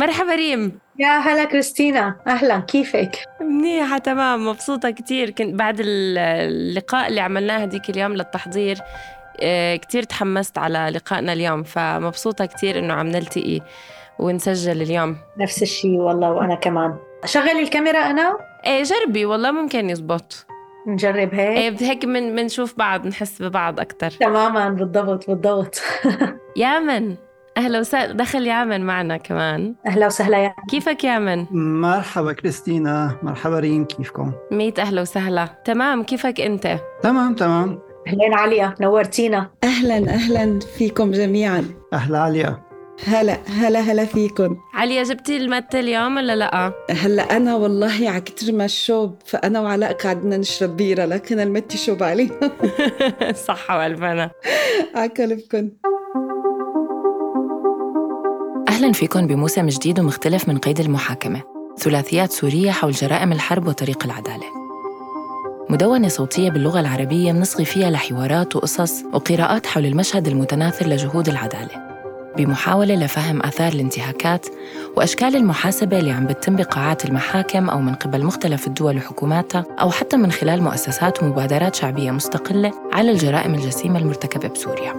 مرحبا ريم. يا هلا كريستينا. أهلا كيفك؟ منيحة تمام. مبسوطة كتير. كنت بعد اللقاء اللي عملناه هذيك اليوم للتحضير آه، كتير تحمست على لقائنا اليوم فمبسوطة كتير إنه عم نلتقي ونسجل اليوم. نفس الشيء والله وأنا كمان. شغلي الكاميرا أنا؟ إيه جربي. والله ممكن يزبط. نجرب هيك. إيه هيك من بنشوف بعض نحس ببعض أكثر تماما. بالضبط بالضبط. يامن أهلا وسهلا. دخل يامن معنا كمان. أهلا وسهلا يا كيفك يامن؟ مرحبا كريستينا. مرحبا ريم كيفكم؟ ميت أهلا وسهلا. تمام كيفك أنت؟ تمام تمام. أهلين عليا نورتينا. أهلا أهلا فيكم جميعا. أهلا عليا. هلا هلا هلا فيكم. عليا جبتي المتة اليوم ولا لا؟ هلا أنا والله على كتر ما الشوب فأنا وعلاء قعدنا نشرب بيرة لكن المتة شوب علينا. صحة والفنا على كلبكم أهلا فيكم بموسم جديد ومختلف من قيد المحاكمة. ثلاثيات سورية حول جرائم الحرب وطريق العدالة. مدونة صوتية باللغة العربية بنصغي فيها لحوارات وقصص وقراءات حول المشهد المتناثر لجهود العدالة. بمحاولة لفهم آثار الانتهاكات وأشكال المحاسبة اللي عم بتتم بقاعات المحاكم أو من قبل مختلف الدول وحكوماتها أو حتى من خلال مؤسسات ومبادرات شعبية مستقلة على الجرائم الجسيمة المرتكبة بسوريا.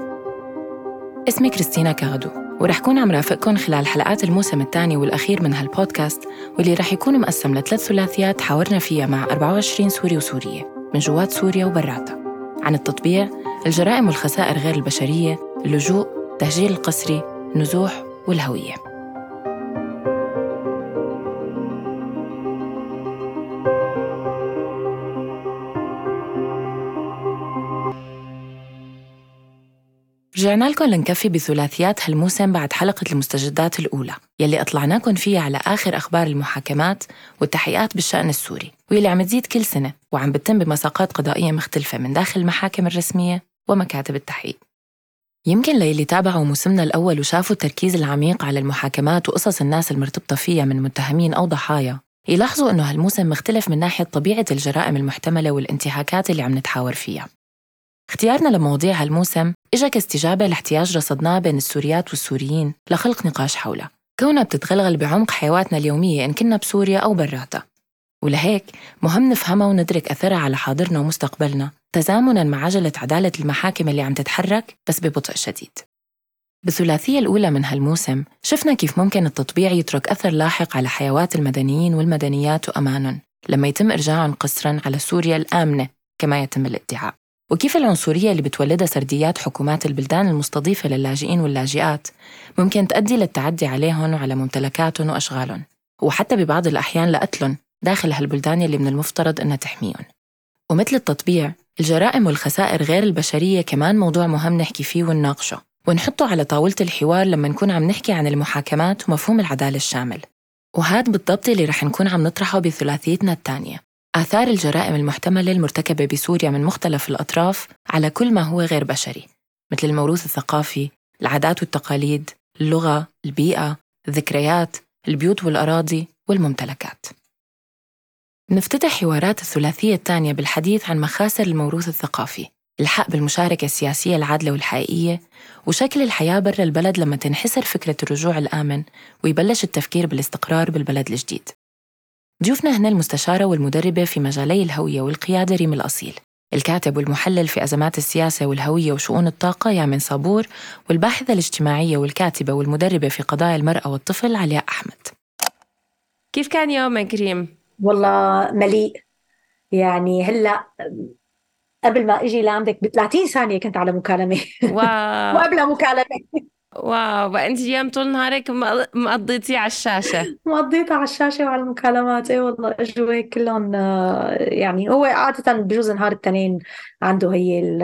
اسمي كريستينا كاغدو. ورح كون عم رافقكم خلال حلقات الموسم الثاني والأخير من هالبودكاست واللي رح يكون مقسم لثلاث ثلاثيات حاورنا فيها مع 24 سوري وسورية من جوات سوريا وبراتها. عن التطبيع، الجرائم والخسائر غير البشرية، اللجوء، التهجير القسري، النزوح والهوية. رجعنا لكم لنكفي بثلاثيات هالموسم بعد حلقة المستجدات الأولى يلي أطلعناكم فيها على آخر أخبار المحاكمات والتحقيقات بالشأن السوري واللي عم تزيد كل سنة وعم بتتم بمساقات قضائية مختلفة من داخل المحاكم الرسمية ومكاتب التحقيق. يمكن للي تابعوا موسمنا الأول وشافوا التركيز العميق على المحاكمات وقصص الناس المرتبطة فيها من متهمين أو ضحايا يلاحظوا أنه هالموسم مختلف من ناحية طبيعة الجرائم المحتملة والانتهاكات اللي عم نتحاور فيها. اختيارنا لمواضيع هالموسم إجا كاستجابة لاحتياج رصدناه بين السوريات والسوريين لخلق نقاش حولها كونها بتتغلغل بعمق حيواتنا اليومية إن كنا بسوريا أو براتها ولهيك مهم نفهمها وندرك أثرها على حاضرنا ومستقبلنا تزامناً مع عجلة عدالة المحاكم اللي عم تتحرك بس ببطء شديد. بالثلاثية الأولى من هالموسم شفنا كيف ممكن التطبيع يترك أثر لاحق على حيوات المدنيين والمدنيات وأمانهم لما يتم إرجاعهم قسراً على سوريا الآمنة كما يتم الادعاء. وكيف العنصرية اللي بتولدها سرديات حكومات البلدان المستضيفة للاجئين واللاجئات ممكن تؤدي للتعدي عليهم وعلى ممتلكاتهم وأشغالهم وحتى ببعض الأحيان لقتلهم داخل هالبلدان اللي من المفترض إنها تحميهم. ومثل التطبيع الجرائم والخسائر غير البشرية كمان موضوع مهم نحكي فيه ونناقشه ونحطه على طاولة الحوار لما نكون عم نحكي عن المحاكمات ومفهوم العدالة الشامل. وهاد بالضبط اللي رح نكون عم نطرحه بثلاثيتنا الثانية. آثار الجرائم المحتملة المرتكبة بسوريا من مختلف الأطراف على كل ما هو غير بشري مثل الموروث الثقافي، العادات والتقاليد، اللغة، البيئة، الذكريات، البيوت والأراضي والممتلكات. نفتتح حوارات الثلاثية الثانية بالحديث عن مخاسر الموروث الثقافي الحق بالمشاركة السياسية العادلة والحقيقية وشكل الحياة برا البلد لما تنحسر فكرة الرجوع الآمن ويبلش التفكير بالاستقرار بالبلد الجديد. ضيوفنا هنا المستشارة والمدربة في مجالي الهوية والقيادة ريم الأصيل. الكاتب والمحلل في أزمات السياسة والهوية وشؤون الطاقة يامن صابور والباحثة الاجتماعية والكاتبة والمدربة في قضايا المرأة والطفل علياء أحمد. كيف كان يومك ريم؟ والله مليء. يعني هلأ قبل ما إجي لعندك ب 30 ثانية كنت على مكالمة. واو. وقبل مكالمة. واو انت اليوم طول نهارك مقضيتيه على الشاشة. مقضيتها على الشاشة وعلى المكالمات. اي والله اجوا كلهم آه، يعني هو عادة بجوز نهار الاثنين عنده هي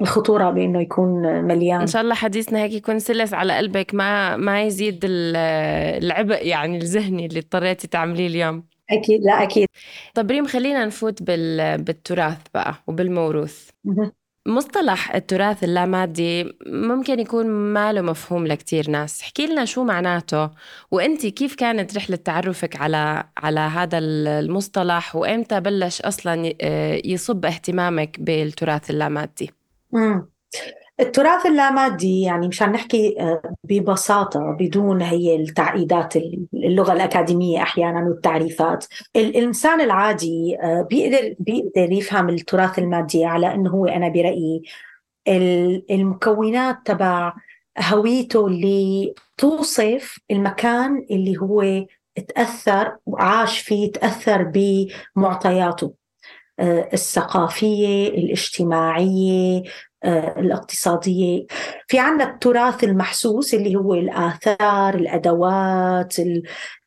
الخطورة بإنه يكون مليان. إن شاء الله حديثنا هيك يكون سلس على قلبك ما ما يزيد العبء يعني الذهني اللي اضطريتي تعمليه اليوم. أكيد لا أكيد. طب ريم خلينا نفوت بال... بالتراث بقى وبالموروث. مصطلح التراث اللامادي ممكن يكون ما له مفهوم لكتير ناس. احكي لنا شو معناته وانت كيف كانت رحلة تعرفك على على هذا المصطلح وإمتى بلش أصلا يصب اهتمامك بالتراث اللامادي؟ التراث اللامادي يعني مشان نحكي آه، ببساطة بدون هي التعقيدات اللغة الأكاديمية أحيانا والتعريفات. الإنسان العادي آه، بيقدر, بيقدر يفهم التراث المادي على أنه هو أنا برأيي المكونات تبع هويته اللي توصف المكان اللي هو تأثر وعاش فيه تأثر بمعطياته. آه، الثقافية الاجتماعية آه، الاقتصادية. في عنا التراث المحسوس اللي هو الآثار الأدوات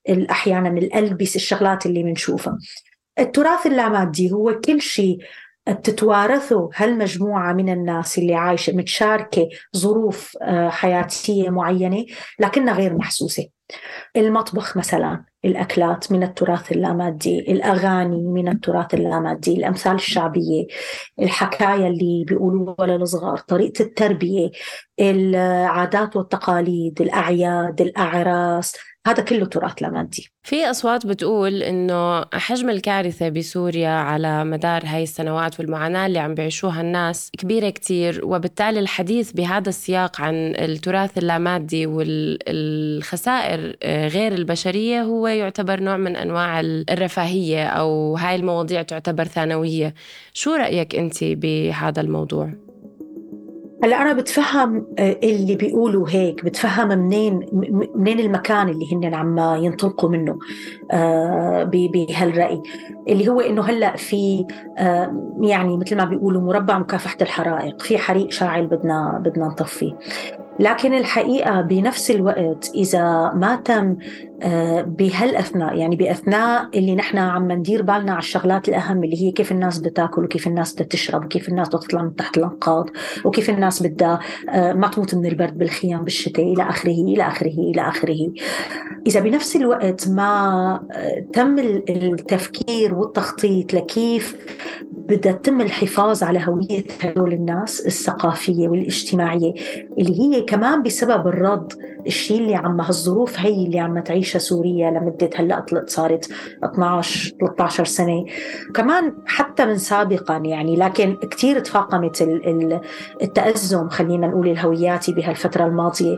أحيانا الألبس الشغلات اللي بنشوفها التراث اللامادي هو كل شيء بتتوارثه هالمجموعة من الناس اللي عايشة متشاركة ظروف آه، حياتية معينة لكنها غير محسوسة. المطبخ مثلا. الأكلات من التراث اللامادي الأغاني من التراث اللامادي الأمثال الشعبية الحكاية اللي بيقولوها للصغار طريقة التربية العادات والتقاليد الأعياد الأعراس. هذا كله تراث لا مادي في أصوات بتقول إنه حجم الكارثة بسوريا على مدار هاي السنوات والمعاناة اللي عم بيعيشوها الناس كبيرة كتير وبالتالي الحديث بهذا السياق عن التراث اللامادي والخسائر آه، غير البشرية هو يعتبر نوع من أنواع الرفاهية أو هاي المواضيع تعتبر ثانوية شو رأيك أنت بهذا الموضوع؟ هلا أنا بتفهم آه، اللي بيقولوا هيك بتفهم منين منين المكان اللي هن عم ينطلقوا منه آه، بهالرأي. اللي هو إنه هلا في آه، يعني مثل ما بيقولوا مربع مكافحة الحرائق في حريق شاعل بدنا بدنا نطفيه. لكن الحقيقة بنفس الوقت إذا ما تم آه، بهالأثناء يعني بأثناء اللي نحن عم ندير بالنا على الشغلات الأهم اللي هي كيف الناس بتاكل وكيف الناس بدها تشرب وكيف الناس بدها تطلع من تحت الأنقاض وكيف الناس بدها آه، ما تموت من البرد بالخيام بالشتاء إلى آخره إلى آخره إلى آخره. إذا بنفس الوقت ما آه، تم التفكير والتخطيط لكيف بدها تتم الحفاظ على هوية هدول الناس الثقافية والاجتماعية اللي هي كمان بسبب الرد الشيء اللي عم هالظروف هي اللي عم تعيشها سوريا لمدة هلأ صارت 12 13 سنة. كمان حتى من سابقا يعني لكن كثير تفاقمت التأزم خلينا نقول الهوياتي بهالفترة الماضية.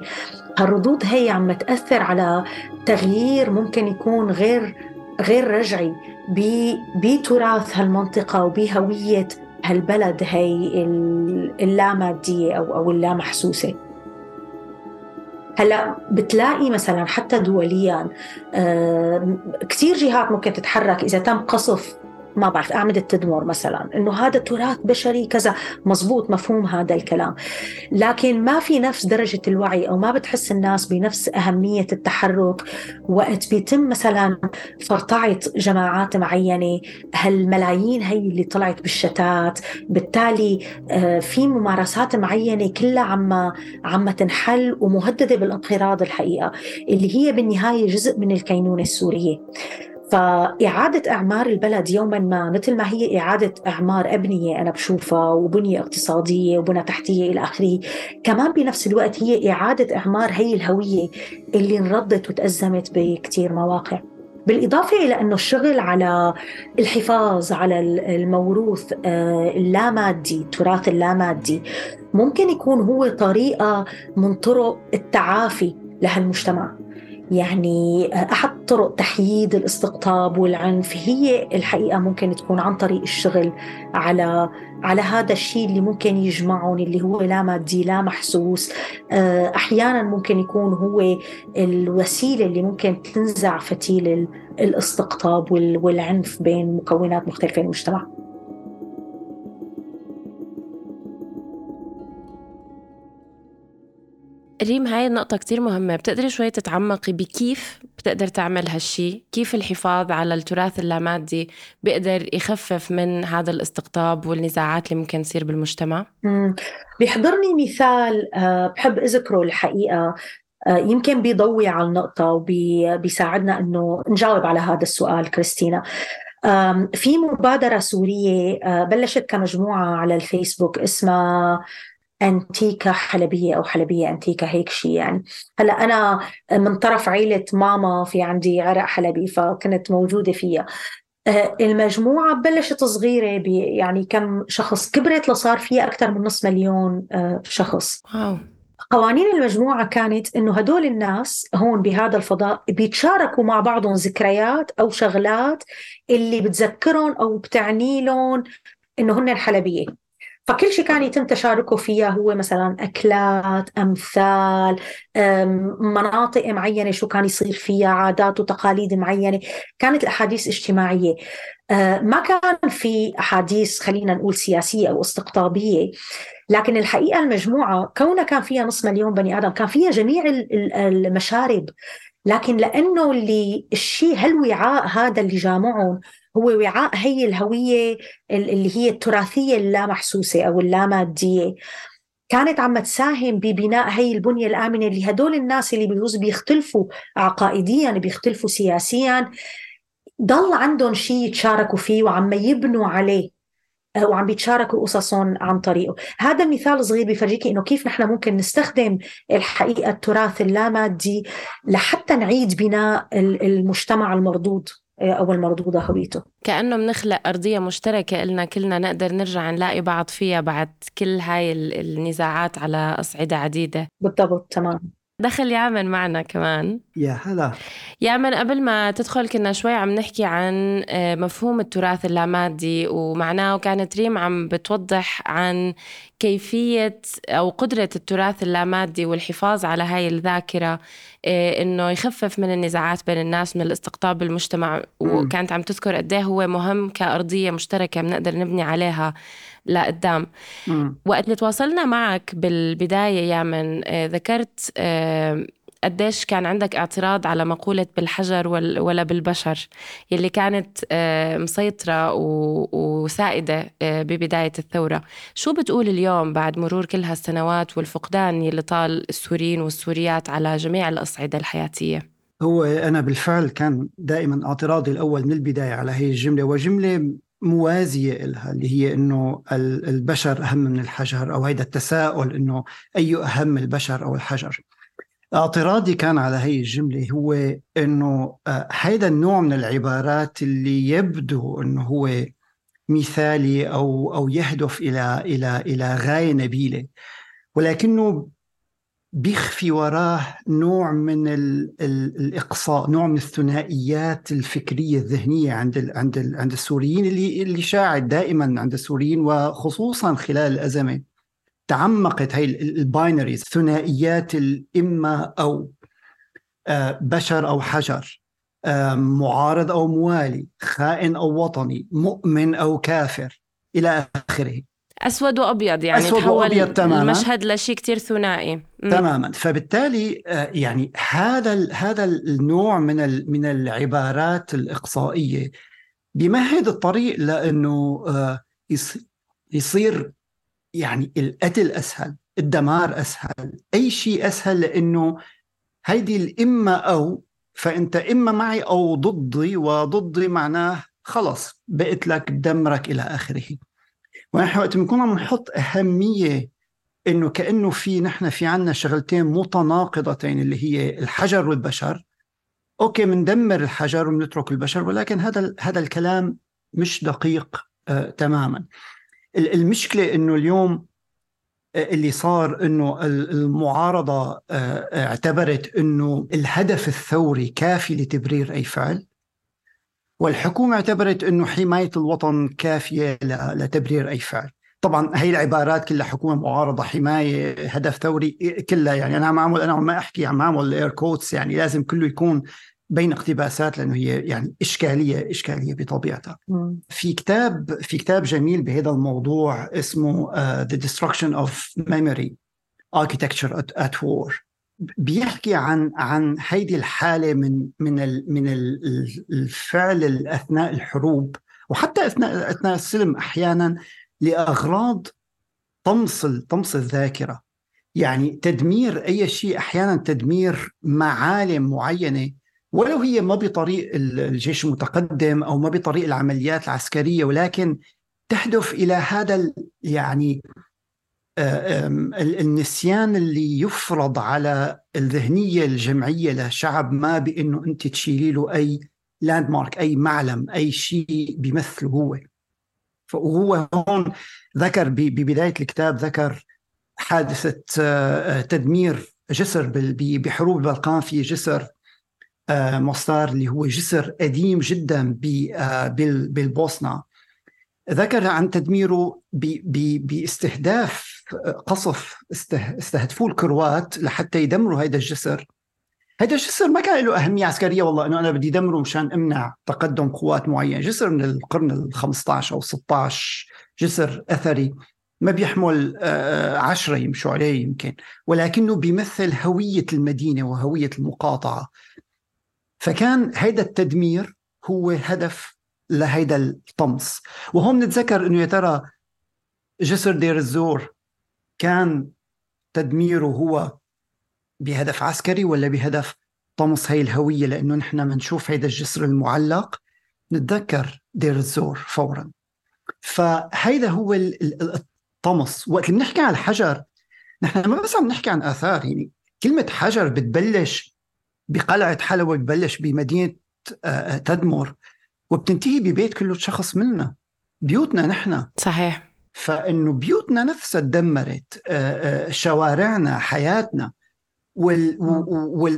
هالردود هي عم تأثر على تغيير ممكن يكون غير غير رجعي بتراث هالمنطقة وبهوية هالبلد هي اللامادية أو أو اللامحسوسة. هلا بتلاقي مثلا حتى دوليا آه، كثير جهات ممكن تتحرك إذا تم قصف ما بعرف أعمدة تدمر مثلا إنه هذا تراث بشري كذا. مزبوط مفهوم هذا الكلام. لكن ما في نفس درجة الوعي أو ما بتحس الناس بنفس أهمية التحرك. وقت بيتم مثلا فرطعة جماعات معينة هالملايين هي اللي طلعت بالشتات. بالتالي آه، في ممارسات معينة كلها عم عم تنحل ومهددة بالانقراض الحقيقة اللي هي بالنهاية جزء من الكينونة السورية. فإعادة إعمار البلد يوما ما مثل ما هي إعادة إعمار أبنية أنا بشوفها وبنية اقتصادية وبنى تحتية إلى آخره كمان بنفس الوقت هي إعادة إعمار هي الهوية اللي انردت وتأزمت بكتير مواقع. بالإضافة إلى أنه الشغل على الحفاظ على الموروث آه، اللامادي التراث اللامادي ممكن يكون هو طريقة من طرق التعافي لهالمجتمع. يعني أحد طرق تحييد الاستقطاب والعنف هي الحقيقة ممكن تكون عن طريق الشغل على على هذا الشيء اللي ممكن يجمعهم اللي هو لا مادي لا محسوس. آه، أحيانا ممكن يكون هو الوسيلة اللي ممكن تنزع فتيل الاستقطاب والعنف بين مكونات مختلفة في المجتمع. ريم هاي النقطة كتير مهمة. بتقدري شوي تتعمقي بكيف بتقدر تعمل هالشي؟ كيف الحفاظ على التراث اللامادي بيقدر يخفف من هذا الاستقطاب والنزاعات اللي ممكن تصير بالمجتمع؟ بيحضرني مثال آه، بحب أذكره الحقيقة. آه، يمكن بيضوي على النقطة وبيساعدنا أنه نجاوب على هذا السؤال كريستينا. في مبادرة سورية آه، بلشت كمجموعة على الفيسبوك اسمها أنتيكا حلبية أو حلبية أنتيكا هيك شيء يعني. هلأ أنا من طرف عيلة ماما في عندي عرق حلبي فكنت موجودة فيها. آه، المجموعة بلشت صغيرة يعني كم شخص كبرت لصار فيها أكثر من نصف مليون آه، شخص. واو. قوانين المجموعة كانت إنه هدول الناس هون بهذا الفضاء بيتشاركوا مع بعضهم ذكريات أو شغلات اللي بتذكرهم أو بتعني لهم إنه هن الحلبية فكل شيء كان يتم تشاركه فيها هو مثلا أكلات أمثال مناطق معينة شو كان يصير فيها عادات وتقاليد معينة. كانت الأحاديث اجتماعية. أه، ما كان في أحاديث خلينا نقول سياسية أو استقطابية. لكن الحقيقة المجموعة كونها كان فيها نص مليون بني آدم كان فيها جميع المشارب. لكن لأنه اللي الشيء هالوعاء هذا اللي جامعهم هو وعاء هي الهوية اللي هي التراثية اللامحسوسة أو اللامادية كانت عم تساهم ببناء هي البنية الآمنة اللي هدول الناس اللي بيجوز بيختلفوا عقائديا بيختلفوا سياسيا. ضل عندهم شيء يتشاركوا فيه وعم يبنوا عليه آه، وعم بيتشاركوا قصصهم عن طريقه. هذا مثال صغير بفرجيك إنه كيف نحن ممكن نستخدم الحقيقة التراث اللامادي لحتى نعيد بناء المجتمع المردود. أو المردودة هويته كأنه بنخلق أرضية مشتركة إلنا كلنا نقدر نرجع نلاقي بعض فيها بعد كل هاي النزاعات على أصعدة عديدة. بالضبط تمام. دخل يامن معنا كمان. يا هلا. يامن قبل ما تدخل كنا شوي عم نحكي عن آه، مفهوم التراث اللامادي ومعناه وكانت ريم عم بتوضح عن كيفية أو قدرة التراث اللامادي والحفاظ على هاي الذاكرة آه، إنه يخفف من النزاعات بين الناس من الاستقطاب بالمجتمع. وكانت عم تذكر قد إيه هو مهم كأرضية مشتركة بنقدر نبني عليها. لقدام. وقت اللي تواصلنا معك بالبداية يا من آه، ذكرت آه، قديش كان عندك اعتراض على مقولة بالحجر ولا بالبشر يلي كانت آه، مسيطرة وسائدة ببداية الثورة. شو بتقول اليوم بعد مرور كل هالسنوات والفقدان يلي طال السوريين والسوريات على جميع الأصعدة الحياتية؟ هو أنا بالفعل كان دائما اعتراضي الأول من البداية على هي الجملة وجملة موازية لها اللي هي أنه البشر أهم من الحجر أو هيدا التساؤل أنه أي أهم البشر أو الحجر. اعتراضي كان على هي الجملة هو أنه آه، هيدا النوع من العبارات اللي يبدو أنه هو مثالي أو أو يهدف إلى إلى إلى غاية نبيلة. ولكنه بيخفي وراه نوع من ال ال الإقصاء نوع من الثنائيات الفكرية الذهنية عند ال عند ال عند السوريين اللي اللي شاعت دائما عند السوريين وخصوصا خلال الأزمة. تعمقت هي الباينريز ثنائيات الاما أو آه، بشر أو حجر آه، معارض أو موالي خائن أو وطني مؤمن أو كافر إلى آخره. أسود وأبيض يعني أسود وأبيض تماما. المشهد لشيء كثير ثنائي. تماما. فبالتالي آه، يعني هذا هذا النوع من من العبارات الإقصائية بيمهد الطريق لأنه آه، يصير يعني القتل أسهل الدمار أسهل أي شيء أسهل لأنه هيدي الإما أو فأنت إما معي أو ضدي وضدي معناه خلص بقت لك دمرك إلى آخره. ونحن وقت بنكون عم نحط أهمية إنه كأنه في نحن في عنا شغلتين متناقضتين اللي هي الحجر والبشر. أوكي بندمر الحجر وبنترك البشر ولكن هذا هذا الكلام مش دقيق آه تماما. المشكلة إنه اليوم آه، اللي صار إنه المعارضة آه، اعتبرت إنه الهدف الثوري كافي لتبرير أي فعل. والحكومة اعتبرت أنه حماية الوطن كافية لتبرير أي فعل. طبعا هي العبارات كلها حكومة معارضة حماية هدف ثوري كلها يعني. أنا عم أعمل أنا ما أحكي عم أعمل air quotes يعني. لازم كله يكون بين اقتباسات لأنه هي يعني إشكالية إشكالية بطبيعتها. في كتاب في كتاب جميل بهذا الموضوع اسمه uh, The Destruction of Memory Architecture at, at War. بيحكي عن عن هيدي الحالة من من ال من الفعل أثناء الحروب وحتى أثناء أثناء السلم أحيانا لأغراض طمس طمس الذاكرة. يعني تدمير أي شيء أحيانا تدمير معالم معينة ولو هي ما بطريق الجيش المتقدم أو ما بطريق العمليات العسكرية ولكن تهدف إلى هذا يعني النسيان اللي يفرض على الذهنية الجمعية لشعب ما بإنه أنت تشيلي له أي لاند مارك أي معلم أي شيء بيمثله هو. وهو هون ذكر ببدايه الكتاب ذكر حادثة آه، تدمير جسر بحروب البلقان في جسر آه، مصار اللي هو جسر قديم جدا آه، بالبوسنة. ذكر عن تدميره بإستهداف قصف استهدفوه الكروات لحتى يدمروا هذا الجسر. هذا الجسر ما كان له أهمية عسكرية والله أنه أنا بدي دمره مشان أمنع تقدم قوات معينة. جسر من القرن ال 15 أو 16 جسر أثري. ما بيحمل آه، عشرة يمشوا عليه يمكن. ولكنه بيمثل هوية المدينة وهوية المقاطعة. فكان هذا التدمير هو هدف لهيدا الطمس. وهون نتذكر إنه يا ترى جسر دير الزور كان تدميره هو بهدف عسكري ولا بهدف طمس هي الهوية؟ لأنه نحن بنشوف هيدا الجسر المعلق. نتذكر دير الزور فورا. فهيدا هو الطمس. وقت اللي بنحكي عن الحجر نحن ما بس عم نحكي عن آثار يعني كلمة حجر بتبلش بقلعة حلوة بتبلش بمدينة آه، آه، تدمر وبتنتهي ببيت كل شخص منا بيوتنا نحن. صحيح. فإنه بيوتنا نفسها تدمرت آه، شوارعنا حياتنا. وال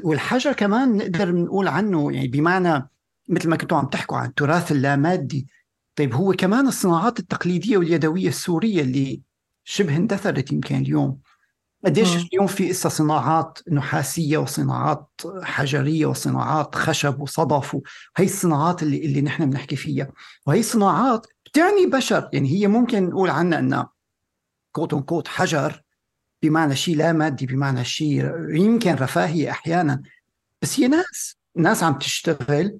والحجر كمان نقدر نقول عنه يعني بمعنى مثل ما كنتوا عم تحكوا عن التراث اللامادي. طيب هو كمان الصناعات التقليدية واليدوية السورية اللي شبه اندثرت يمكن اليوم. قديش اليوم في إسا صناعات نحاسية وصناعات حجرية وصناعات خشب وصدف وهي الصناعات اللي اللي نحن بنحكي فيها. وهي الصناعات بتعني بشر يعني هي ممكن نقول عنها إنها كوت كوت حجر بمعنى شيء لا مادي بمعنى شيء يمكن رفاهية أحيانا. بس هي ناس ناس عم تشتغل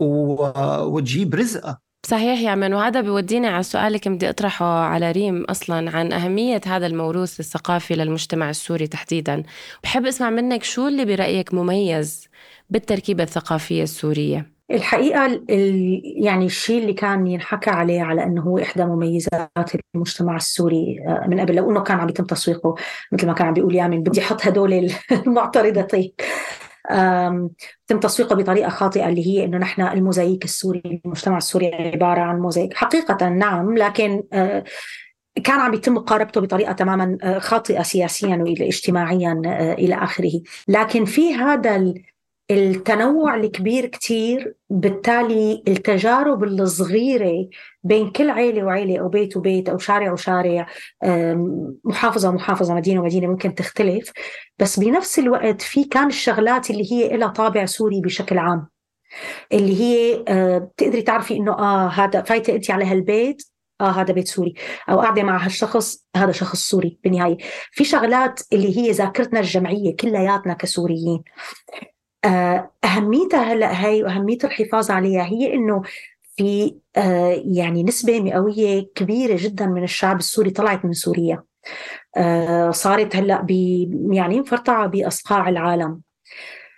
وتجيب رزقها. صحيح يا من وهذا بوديني على السؤال اللي كنت بدي أطرحه على ريم أصلا عن أهمية هذا الموروث الثقافي للمجتمع السوري تحديدا. بحب أسمع منك شو اللي برأيك مميز بالتركيبة الثقافية السورية؟ الحقيقة يعني الشيء اللي كان ينحكى عليه على أنه هو إحدى مميزات المجتمع السوري آه، من قبل لو أنه كان عم يتم تسويقه مثل ما كان عم بيقول يامن. بدي أحط هدول المعترضتين. تم تسويقه بطريقة خاطئة اللي هي أنه نحن الموزايك السوري المجتمع السوري عبارة عن موزايك. حقيقة نعم لكن آه، كان عم يتم مقاربته بطريقة تماما آه، خاطئة سياسيا واجتماعيا إلى آخره، لكن في هذا التنوع الكبير كتير بالتالي التجارب الصغيرة بين كل عيلة وعيلة أو بيت وبيت أو شارع وشارع محافظة ومحافظة مدينة ومدينة ممكن تختلف. بس بنفس الوقت في كان الشغلات اللي هي لها طابع سوري بشكل عام اللي هي آه، بتقدري تعرفي إنه آه هذا فايتة انت على هالبيت آه هذا بيت سوري أو قاعدة مع هالشخص هذا شخص سوري بالنهاية. في شغلات اللي هي ذاكرتنا الجمعية كلياتنا كسوريين. آه، أهميتها هلا هي وأهمية الحفاظ عليها هي إنه في آه، يعني نسبة مئوية كبيرة جدا من الشعب السوري طلعت من سوريا. آه، صارت هلأ يعني مفرطعة بأصقاع العالم.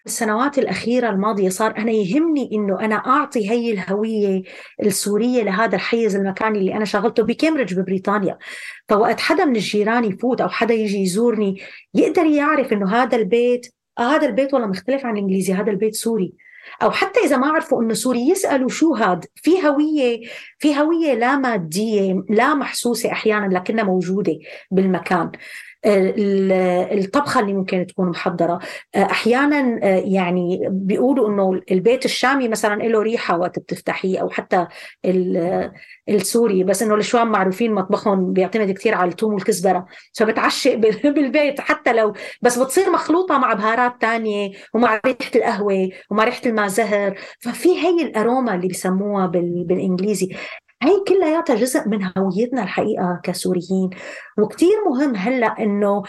السنوات الأخيرة الماضية صار أنا يهمني إنه أنا أعطي هي الهوية السورية لهذا الحيز المكاني اللي أنا شغلته بكامبريدج ببريطانيا. فوقت حدا من الجيران يفوت أو حدا يجي يزورني يقدر يعرف إنه هذا البيت آه هذا البيت والله مختلف عن الانجليزي هذا البيت سوري. أو حتى إذا ما عرفوا إنه سوري يسألوا شو هاد؟ في هوية في هوية لا مادية لا محسوسة أحيانا لكنها موجودة بالمكان. الطبخة اللي ممكن تكون محضرة. أحيانا يعني بيقولوا إنه البيت الشامي مثلا له ريحة وقت بتفتحيه أو حتى السوري بس إنه الشوام معروفين مطبخهم بيعتمد كثير على الثوم والكزبرة. فبتعشق بالبيت حتى لو بس بتصير مخلوطة مع بهارات تانية ومع ريحة القهوة ومع ريحة الماء زهر. ففي هي الأروما اللي بسموها بالإنجليزي. هي كلياتها جزء من هويتنا الحقيقة كسوريين. وكثير مهم هلأ إنه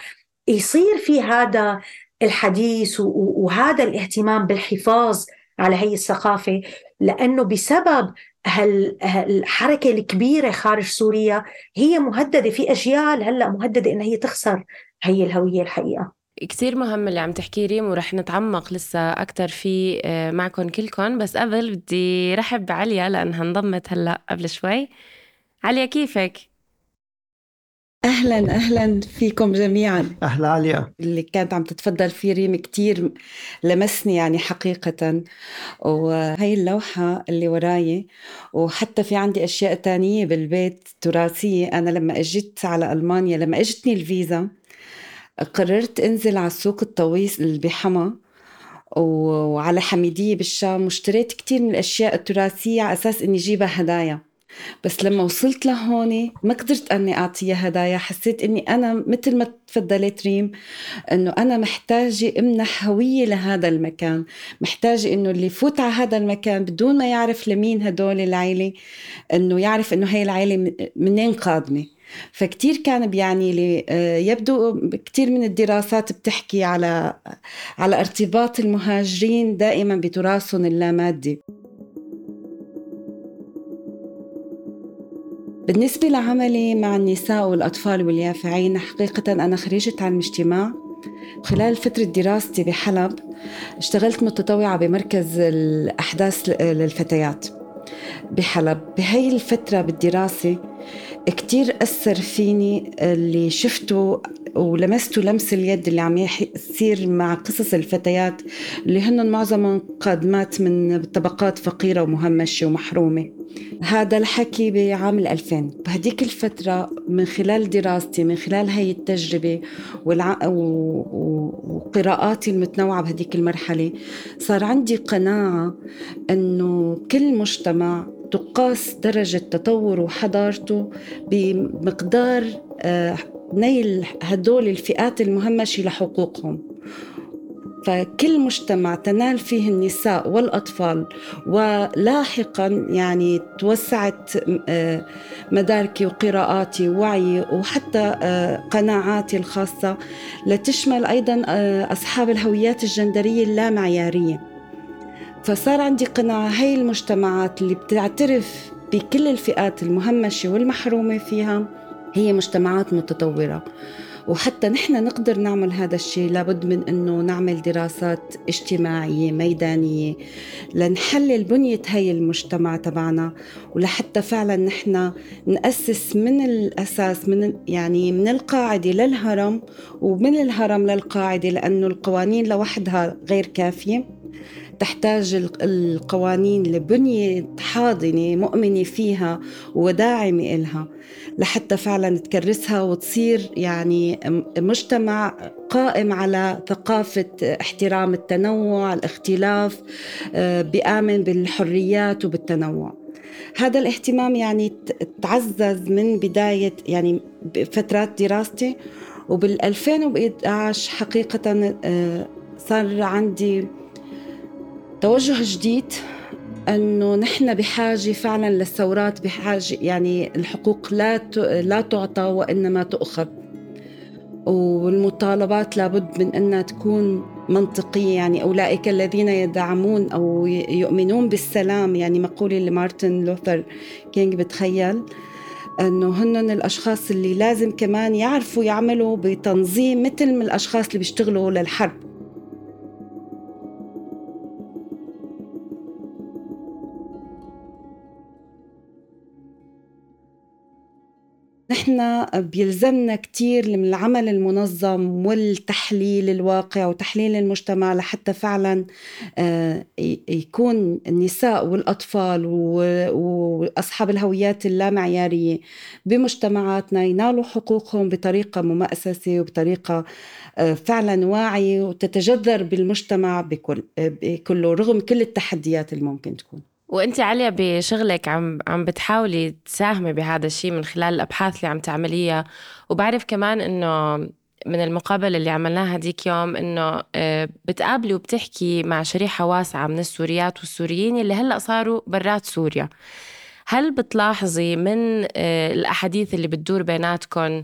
يصير في هذا الحديث وهذا الاهتمام بالحفاظ على هي الثقافة لأنه بسبب هالحركة الكبيرة خارج سوريا هي مهددة في أجيال هلأ مهددة انها هي تخسر هي الهوية الحقيقة. كتير مهم اللي عم تحكيه ريم ورح نتعمق لسه أكتر فيه آه، معكم كلكم بس قبل بدي رحب بعليا لأنها انضمت هلأ قبل شوي. عليا كيفك؟ أهلا أهلا فيكم جميعا. أهلا عليا. اللي كانت عم تتفضل فيه ريم كتير لمسني يعني حقيقة. وهي اللوحة اللي وراي. وحتى في عندي أشياء تانية بالبيت تراثية. أنا لما أجيت على ألمانيا لما أجتني الفيزا قررت أنزل على السوق الطويس اللي بحما وعلى حميدية بالشام واشتريت كتير من الأشياء التراثية على أساس إني جيبها هدايا. بس لما وصلت لهون ما قدرت أني أعطيها هدايا حسيت إني أنا مثل ما تفضلت ريم إنه أنا محتاجة أمنح هوية لهذا المكان. محتاجة إنه اللي يفوت على هذا المكان بدون ما يعرف لمين هدول العيلة إنه يعرف إنه هي العيلة منين قادمة. فكتير كان بيعني لي آه، يبدو كتير من الدراسات بتحكي على على ارتباط المهاجرين دائما بتراثهم اللامادي. بالنسبة لعملي مع النساء والأطفال واليافعين حقيقة أنا خريجة علم اجتماع. خلال فترة دراستي بحلب اشتغلت متطوعة بمركز الأحداث للفتيات. بحلب. بهي الفترة بالدراسة كتير أثر فيني اللي شفته ولمسته لمس اليد اللي عم يصير مع قصص الفتيات اللي هن معظمهم قادمات من طبقات فقيرة ومهمشة ومحرومة. هذا الحكي بعام 2000 بهديك الفترة من خلال دراستي من خلال هاي التجربة والع... وقراءاتي المتنوعة بهديك المرحلة صار عندي قناعة أنه كل مجتمع تقاس درجة تطوره وحضارته بمقدار آه، نيل هدول الفئات المهمشة لحقوقهم. فكل مجتمع تنال فيه النساء والأطفال ولاحقا يعني توسعت آه، مداركي وقراءاتي ووعي وحتى آه، قناعاتي الخاصة لتشمل أيضا أصحاب الهويات الجندرية اللامعيارية. فصار عندي قناعة هاي المجتمعات اللي بتعترف بكل الفئات المهمشة والمحرومة فيها. هي مجتمعات متطورة. وحتى نحن نقدر نعمل هذا الشيء لابد من إنه نعمل دراسات اجتماعية ميدانية لنحلل بنية هي المجتمع تبعنا. ولحتى فعلا نحن نأسس من الأساس من يعني من القاعدة للهرم ومن الهرم للقاعدة لأنه القوانين لوحدها غير كافية. تحتاج القوانين لبنية حاضنة مؤمنة فيها وداعمة إلها لحتى فعلا تكرسها وتصير يعني مجتمع قائم على ثقافة احترام التنوع الاختلاف آه، بآمن بالحريات وبالتنوع. هذا الاهتمام يعني تعزز من بداية يعني فترات دراستي وبال 2011 حقيقة آه، صار عندي توجه جديد أنه نحن بحاجة فعلا للثورات بحاجة يعني الحقوق لا لا تعطى وإنما تؤخذ. والمطالبات لابد من أنها تكون منطقية. يعني أولئك الذين يدعمون أو يؤمنون بالسلام يعني مقولة لمارتن لوثر كينج بتخيل أنه هن الأشخاص اللي لازم كمان يعرفوا يعملوا بتنظيم مثل من الأشخاص اللي بيشتغلوا للحرب. نحن بيلزمنا كثير من العمل المنظم والتحليل الواقع وتحليل المجتمع لحتى فعلا آه، يكون النساء والأطفال وأصحاب الهويات اللامعيارية بمجتمعاتنا ينالوا حقوقهم بطريقة ممأسسة وبطريقة آه، فعلا واعية وتتجذر بالمجتمع بكل كله رغم كل التحديات الممكن تكون. وأنت عليا بشغلك عم عم بتحاولي تساهمي بهذا الشيء من خلال الأبحاث اللي عم تعمليها. وبعرف كمان إنه من المقابله اللي عملناها هديك يوم إنه آه، بتقابلي وبتحكي مع شريحة واسعة من السوريات والسوريين اللي هلأ صاروا برات سوريا. هل بتلاحظي من آه، الأحاديث اللي بتدور بيناتكم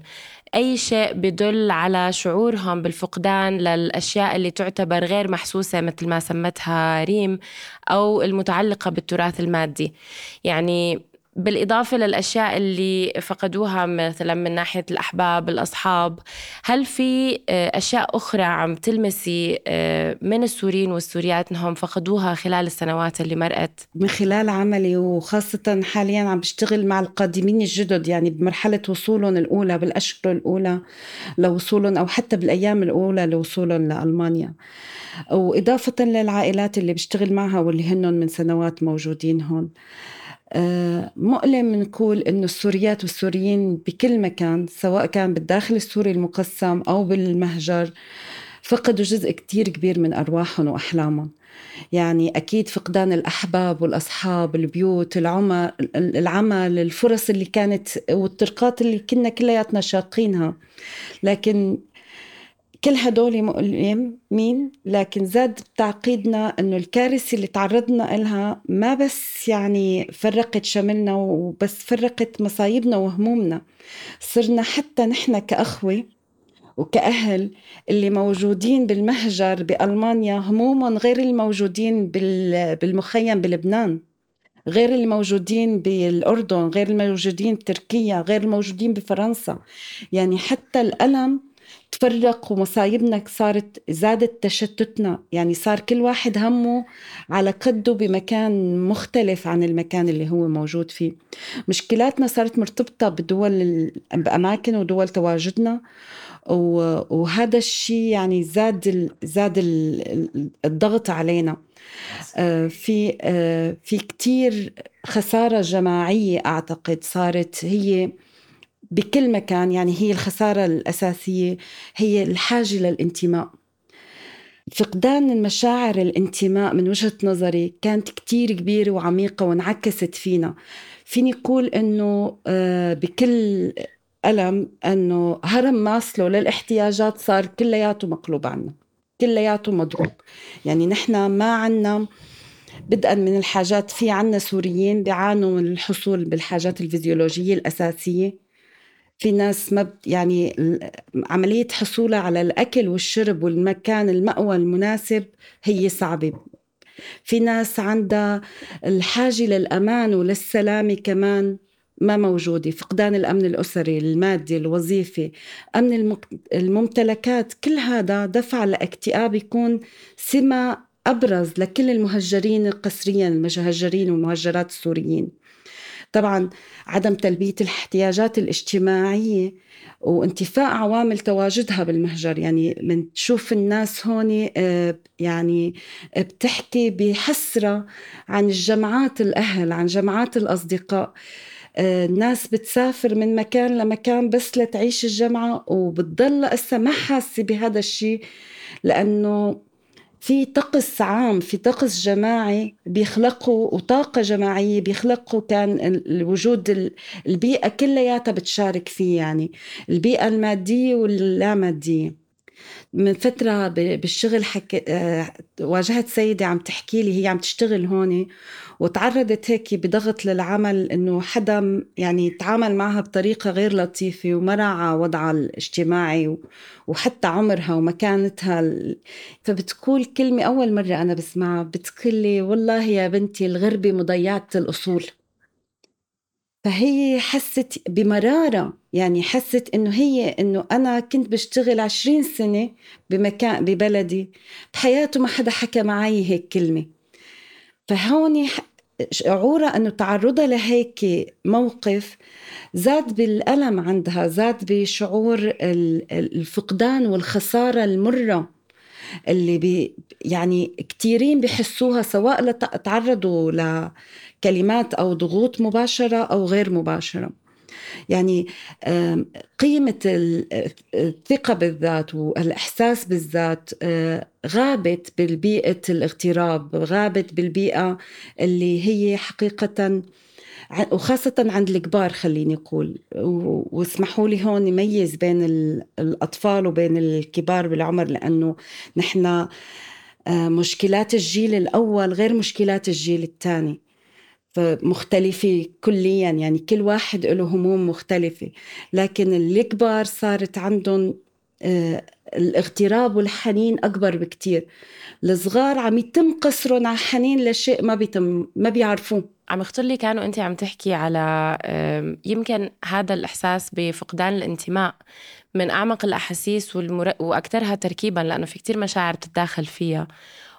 أي شيء بدل على شعورهم بالفقدان للأشياء اللي تعتبر غير محسوسة مثل ما سمتها ريم أو المتعلقة بالتراث المادي. يعني بالإضافة للأشياء اللي فقدوها مثلا من ناحية الأحباب الأصحاب هل في آه، أشياء أخرى عم تلمسي آه، من السوريين والسوريات أنهم فقدوها خلال السنوات اللي مرقت؟ من خلال عملي وخاصة حاليا عم بشتغل مع القادمين الجدد يعني بمرحلة وصولهم الأولى بالأشهر الأولى لوصولهم أو حتى بالأيام الأولى لوصولهم لألمانيا. وإضافة للعائلات اللي بشتغل معها واللي هن من سنوات موجودين هون. مؤلم نقول إنه السوريات والسوريين بكل مكان سواء كان بالداخل السوري المقسم أو بالمهجر فقدوا جزء كتير كبير من أرواحهم وأحلامهم. يعني أكيد فقدان الأحباب والأصحاب البيوت العمل العمل الفرص اللي كانت والطرقات اللي كنا كلياتنا شاقينها. لكن كل هدول مؤلم مين؟ لكن زاد تعقيدنا إنه الكارثة اللي تعرضنا لها ما بس يعني فرقت شملنا وبس فرقت مصايبنا وهمومنا. صرنا حتى نحن كأخوة وكأهل اللي موجودين بالمهجر بألمانيا همومهم غير الموجودين بالمخيم بلبنان غير الموجودين بالأردن غير الموجودين بتركيا غير الموجودين بفرنسا. يعني حتى الألم تفرق ومصايبنا صارت زادت تشتتنا. يعني صار كل واحد همه على قده بمكان مختلف عن المكان اللي هو موجود فيه. مشكلاتنا صارت مرتبطة بدول بأماكن ودول تواجدنا. وهذا الشيء يعني زاد زاد الضغط علينا. آه، في آه، في كتير خسارة جماعية أعتقد صارت هي بكل مكان يعني هي الخسارة الأساسية هي الحاجة للانتماء. فقدان المشاعر الانتماء من وجهة نظري كانت كتير كبيرة وعميقة وانعكست فينا. فيني أقول أنه آه، بكل ألم أنه هرم ماسلو للاحتياجات صار كلياته مقلوب عنا كلياته مضروب. يعني نحن ما عنا بدءا من الحاجات في عنا سوريين بيعانوا من الحصول بالحاجات الفيزيولوجية الأساسية. في ناس ما يعني عملية حصولها على الأكل والشرب والمكان المأوى المناسب هي صعبة. في ناس عندها الحاجة للأمان وللسلامة كمان ما موجودة. فقدان الأمن الأسري المادي الوظيفي أمن الممتلكات كل هذا دفع لاكتئاب يكون سمة أبرز لكل المهجرين قسريا المهجرين والمهجرات السوريين. طبعا عدم تلبية الاحتياجات الاجتماعية وانتفاء عوامل تواجدها بالمهجر. يعني من تشوف الناس هون آه، يعني بتحكي بحسرة عن الجماعات الأهل عن جماعات الأصدقاء. آه، الناس بتسافر من مكان لمكان بس لتعيش الجامعة وبتضل هسه ما حاسة بهذا الشيء لأنه في طقس عام في طقس جماعي بيخلقوا وطاقة جماعية بيخلقوا كان الوجود البيئة كلياتها بتشارك فيه يعني البيئة المادية واللامادية من فترة بالشغل حكي آه، واجهت سيدة عم تحكي لي هي عم تشتغل هون وتعرضت هيك بضغط للعمل إنه حدا يعني تعامل معها بطريقة غير لطيفة وما راعى وضعها الاجتماعي وحتى عمرها ومكانتها فبتقول كلمة أول مرة أنا بسمعها بتقول لي والله يا بنتي الغربة مضيعة الأصول. فهي حست بمرارة يعني حست إنه هي إنه أنا كنت بشتغل عشرين سنة بمكان ببلدي بحياته ما حدا حكى معي هيك كلمة. فهون شعورها إنه تعرضها لهيك موقف زاد بالألم عندها زاد بشعور الفقدان والخسارة المرة اللي بي يعني كتيرين بحسوها سواء تعرضوا لكلمات أو ضغوط مباشرة أو غير مباشرة. يعني قيمة الثقة بالذات والإحساس بالذات آه، غابت بالبيئة الاغتراب غابت بالبيئة اللي هي حقيقة وخاصة عند الكبار خليني أقول. واسمحوا لي هون نميز بين الأطفال وبين الكبار بالعمر لأنه نحن آه، مشكلات الجيل الأول غير مشكلات الجيل الثاني. فمختلفة كليا يعني كل واحد له هموم مختلفة. لكن الكبار صارت عندهم آه، الاغتراب والحنين أكبر بكتير. الصغار عم يتم قصرهم على حنين لشيء ما بيتم ما بيعرفوه. عم يخطر لي كانوا انت عم تحكي على يمكن هذا الإحساس بفقدان الانتماء من أعمق الأحاسيس والمر... واكثرها تركيبا لأنه في كتير مشاعر بتتداخل فيها.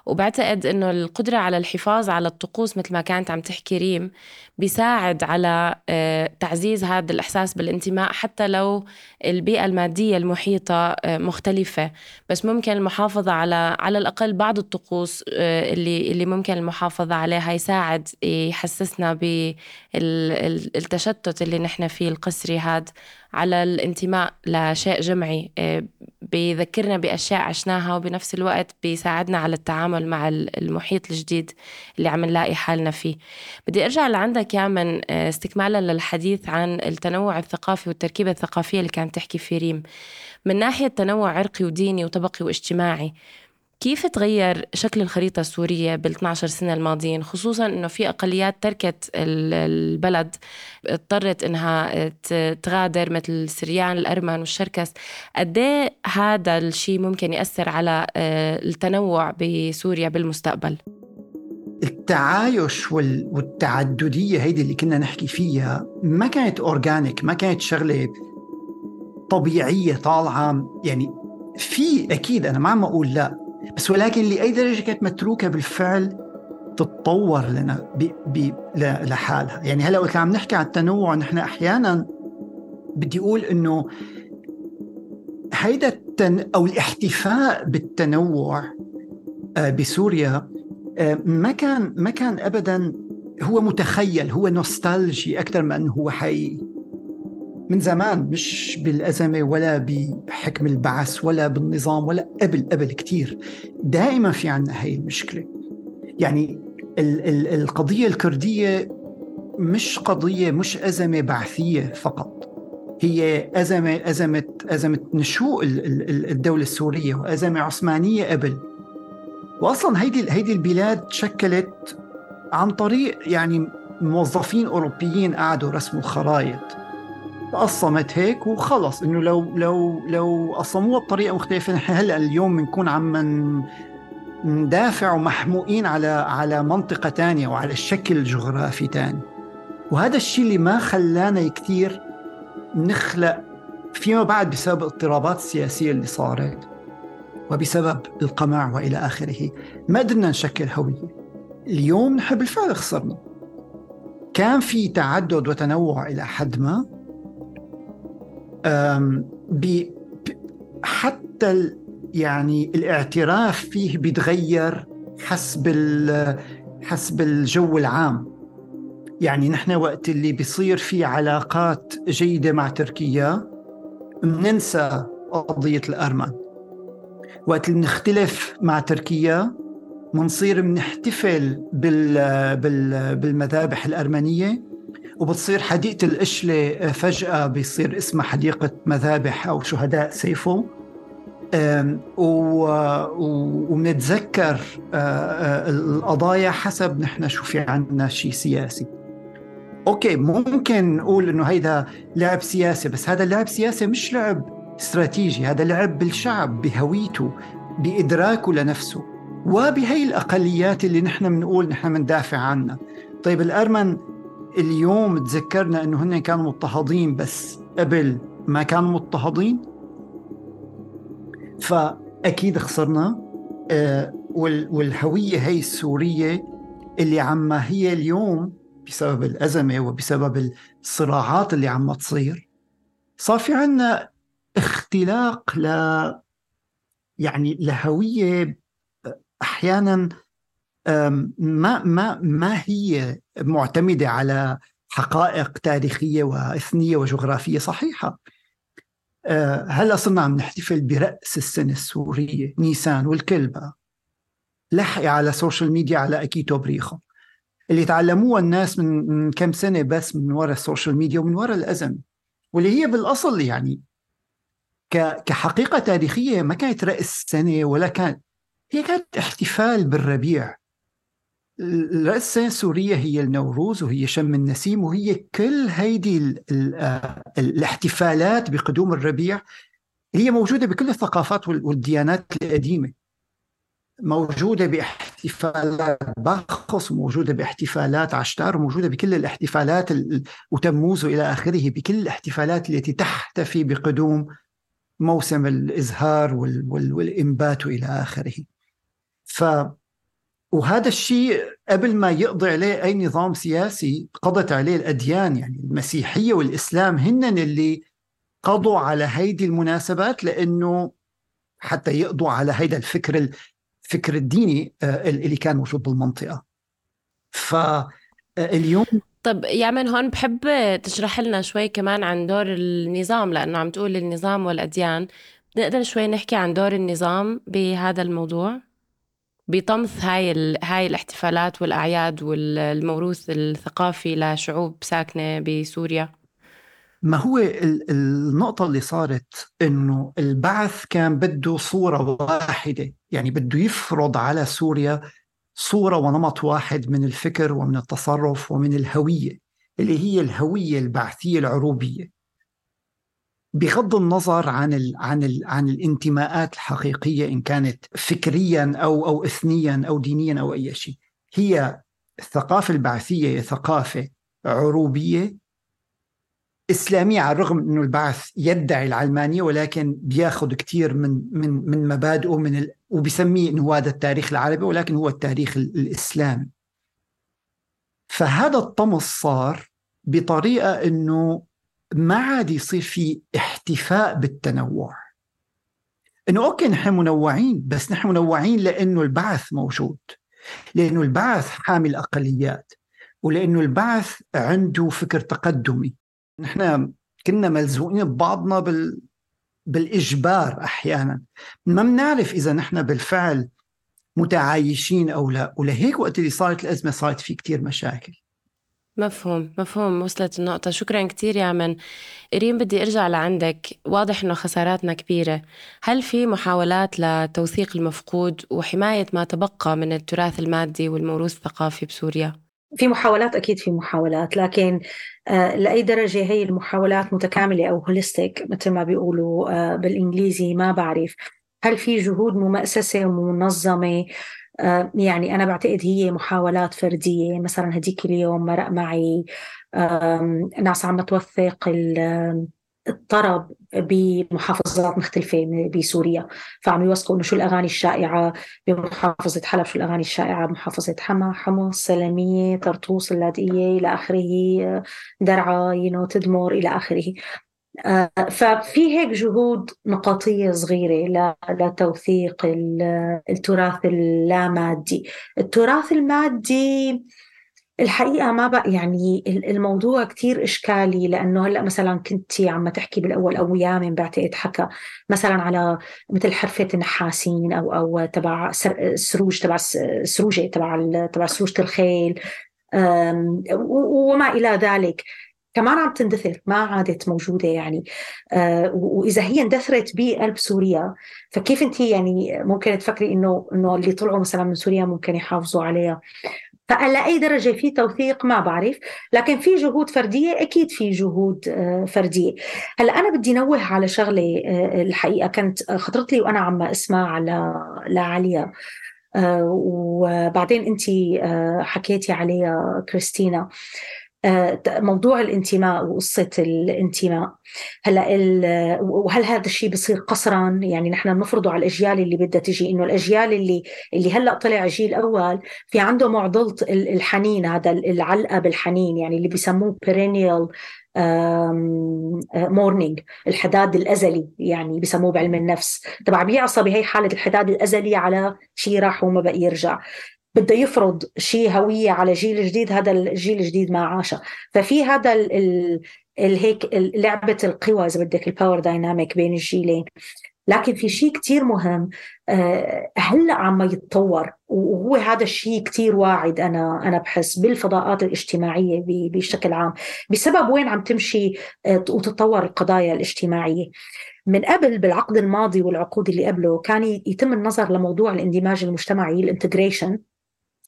وبعتقد إنه القدرة على الحفاظ على الطقوس مثل ما كانت عم تحكي ريم بيساعد على آه، تعزيز هذا الإحساس بالانتماء حتى لو البيئة المادية المحيطة آه، مختلفة. بس ممكن المحافظة على على الأقل بعض الطقوس آه، اللي اللي ممكن المحافظة عليها يساعد يحسسنا بالتشتت اللي نحن فيه القسري هذا على الانتماء لشيء جمعي. بيذكرنا بأشياء عشناها وبنفس الوقت بيساعدنا على التعامل مع المحيط الجديد اللي عم نلاقي حالنا فيه. بدي أرجع لعندك يا من آه، استكمالا للحديث عن التنوع الثقافي والتركيبة الثقافية اللي كانت تحكي في ريم. من ناحية تنوع عرقي وديني وطبقي واجتماعي كيف تغير شكل الخريطة السورية بال 12 سنة الماضيين؟ خصوصا إنه في أقليات تركت البلد اضطرت إنها تغادر مثل السريان الأرمن والشركس. قد إيه هذا الشيء ممكن يأثر على آه، التنوع بسوريا بالمستقبل؟ التعايش والتعددية هيدي اللي كنا نحكي فيها ما كانت أورجانيك ما كانت شغلة طبيعية طالعة. يعني في أكيد أنا ما عم أقول لا بس ولكن لأي درجة كانت متروكة بالفعل تتطور لنا بي بي لحالها. يعني هلأ وقت عم نحكي عن التنوع نحن أحيانا بدي أقول إنه هيدا التن أو الاحتفاء بالتنوع آه، بسوريا ما كان ما كان ابدا هو متخيل هو nostalgic أكثر من هو حقيقي. من زمان مش بالأزمة ولا بحكم البعث ولا بالنظام ولا قبل قبل كتير. دائما في عنا هاي المشكلة. يعني ال- ال- القضية الكردية مش قضية مش أزمة بعثية فقط. هي أزمة أزمة أزمة نشوء الدولة السورية وأزمة عثمانية قبل. وأصلا هيدي هيدي البلاد شكلت عن طريق يعني موظفين أوروبيين قعدوا رسموا خرائط تقسمت هيك وخلص. إنه لو لو لو قسموها بطريقة مختلفة نحن هلأ اليوم بنكون عم ندافع ومحموقين على على منطقة ثانية وعلى شكل جغرافي ثاني وهذا الشيء اللي ما خلانا كثير نخلق فيما بعد بسبب الاضطرابات السياسيه اللي صارت. وبسبب القمع وإلى آخره. ما قدرنا نشكل هويه اليوم نحن بالفعل خسرنا كان في تعدد وتنوع إلى حد ما. حتى يعني الاعتراف فيه بيتغير حسب حسب الجو العام. يعني نحن وقت اللي بيصير في علاقات جيدة مع تركيا بننسى قضية الأرمن وقت اللي بنختلف مع تركيا بنصير بنحتفل بال بال بالمذابح الأرمنية وبتصير حديقة القشلة فجأة بيصير اسمها حديقة مذابح أو شهداء سيفو. وبنتذكر آه، القضايا حسب نحن شو في عندنا شيء سياسي. أوكي ممكن نقول إنه هيدا لعب سياسي بس هذا اللعب سياسي مش لعب استراتيجي. هذا لعب بالشعب بهويته بإدراكه لنفسه وبهي الأقليات اللي نحن بنقول نحن بندافع عنها. طيب الأرمن اليوم تذكرنا إنه هن كانوا مضطهدين بس قبل ما كانوا مضطهدين فأكيد خسرنا. آه، والهوية هي السورية اللي عما هي اليوم بسبب الأزمة وبسبب الصراعات اللي عم تصير. صار في عنا اختلاق ل يعني لهويه أحيانا ما ما ما هي معتمدة على حقائق تاريخية وإثنية وجغرافية صحيحة. أه، هلأ صرنا عم نحتفل برأس السنة السورية نيسان والكل بقى لحقي على ال social media على اكيتو بريخو اللي تعلموها الناس من, من كم سنة بس من وراء ال social media ومن وراء الازمه واللي هي بالأصل يعني كحقيقة تاريخية ما كانت رأس سنه ولا كانت هي كانت احتفال بالربيع. راس السنة السورية هي النوروز وهي شم النسيم وهي كل هيدي آه، الاحتفالات بقدوم الربيع هي موجودة بكل الثقافات والديانات القديمة. موجودة باحتفالات باخص وموجوده باحتفالات عشتار وموجوده بكل الاحتفالات وتموز إلى آخره بكل الاحتفالات التي تحتفي بقدوم موسم الإزهار والإنبات والى آخره. ف وهذا الشيء قبل ما يقضي عليه أي نظام سياسي قضت عليه الأديان يعني المسيحية والإسلام هن اللي قضوا على هيدي المناسبات لأنه حتى يقضوا على هيدا الفكر الفكر الديني آه، اللي كان موجود بالمنطقة فاليوم آه، طب يعمل هون بحب تشرح لنا شوي كمان عن دور النظام لأنه عم تقول النظام والأديان. نقدر شوي نحكي عن دور النظام بهذا الموضوع؟ بطمس هاي هاي الاحتفالات والأعياد والموروث الثقافي لشعوب ساكنة بسوريا؟ ما هو النقطة اللي صارت إنه البعث كان بده صورة واحدة، يعني بده يفرض على سوريا صورة ونمط واحد من الفكر ومن التصرف ومن الهوية اللي هي الهوية البعثية العروبية. بغض النظر عن ال عن ال عن الانتماءات الحقيقية إن كانت فكريا أو أو إثنيا أو دينيا أو أي شيء. هي الثقافة البعثية هي ثقافة عروبية إسلامية على الرغم أنه البعث يدعي العلمانية ولكن بياخذ كثير من من من مبادئه من. وبسميه أنه هذا التاريخ العربي ولكن هو التاريخ الإسلامي. فهذا الطمس صار بطريقة أنه ما عاد يصير في احتفاء بالتنوع. إنه أوكي نحن منوعين بس نحن منوعين لأنه البعث موجود لأنه البعث حامل أقليات ولأنه البعث عنده فكر تقدمي. نحن كنا ملزوقين ببعضنا بال بالإجبار أحيانا. ما بنعرف إذا نحن بالفعل متعايشين أو لا. ولهيك وقت اللي صارت الأزمة صارت في كتير مشاكل. مفهوم مفهوم وصلت النقطة. شكرا كتير يا من. ريم بدي أرجع لعندك. واضح أنه خساراتنا كبيرة. هل في محاولات لتوثيق المفقود وحماية ما تبقى من التراث المادي والموروث الثقافي بسوريا؟ في محاولات أكيد في محاولات لكن آه، لأي درجة هي المحاولات متكاملة أو هوليستيك مثل ما بيقولوا آه، بالإنجليزي ما بعرف. هل في جهود مؤسسه ومنظمة؟ آه، يعني أنا بعتقد هي محاولات فردية. مثلا هديك اليوم مرق معي ناس عم توثق الطرب بمحافظات مختلفة بسوريا. فعم يوثقوا إنه شو الأغاني الشائعة بمحافظة حلب شو الأغاني الشائعة بمحافظة حما حمص سلمية طرطوس اللاذقية إلى آخره درعا ينو تدمر إلى آخره. آه، ففي هيك جهود نقاطية صغيرة لتوثيق التراث اللامادي التراث المادي الحقيقة ما بقى يعني الموضوع كتير إشكالي لأنه هلأ مثلا كنت عم تحكي بالأول أو يامن بعتقد حكى مثلا على مثل حرفة النحاسين أو أو تبع سروج تبع سروجة تبع تبع سروجة الخيل وما إلى ذلك. كمان عم تندثر ما عادت موجودة يعني. آه وإذا هي اندثرت بقلب سوريا فكيف انت يعني ممكن تفكري إنه إنه اللي طلعوا مثلا من سوريا ممكن يحافظوا عليها؟ فإلى أي درجة في توثيق ما بعرف لكن في جهود فردية أكيد في جهود آه، فردية. هلا أنا بدي نوه على شغلة آه، الحقيقة كانت خطرت لي وأنا عم أسمع على لعليا. آه، وبعدين أنت حكيتي عليها كريستينا. آه، موضوع الانتماء وقصة الانتماء. هلا وهل هذا الشيء بصير قصرا يعني نحن بنفرضه على الأجيال اللي بدها تجي إنه الأجيال اللي اللي هلأ طلع الجيل الأول في عنده معضله الحنين هذا العلقة بالحنين يعني اللي بيسموه perennial mourning الحداد الأزلي يعني بسموه بعلم النفس. تبع بيعصى بهي حالة الحداد الأزلي على شيء راح وما بقى يرجع. بده يفرض شيء هوية على جيل جديد هذا الجيل الجديد ما عاشه. ففي هذا ال هيك لعبة القوى إذا بدك ال power dynamic بين الجيلين. لكن في شيء كتير مهم آه، هلأ عم يتطور وهو هذا الشيء كتير واعد أنا أنا بحس بالفضاءات الاجتماعية بشكل عام. بسبب وين عم تمشي آه، وتتطور القضايا الاجتماعية. من قبل بالعقد الماضي والعقود اللي قبله كان يتم النظر لموضوع الاندماج المجتمعي الانتجريشن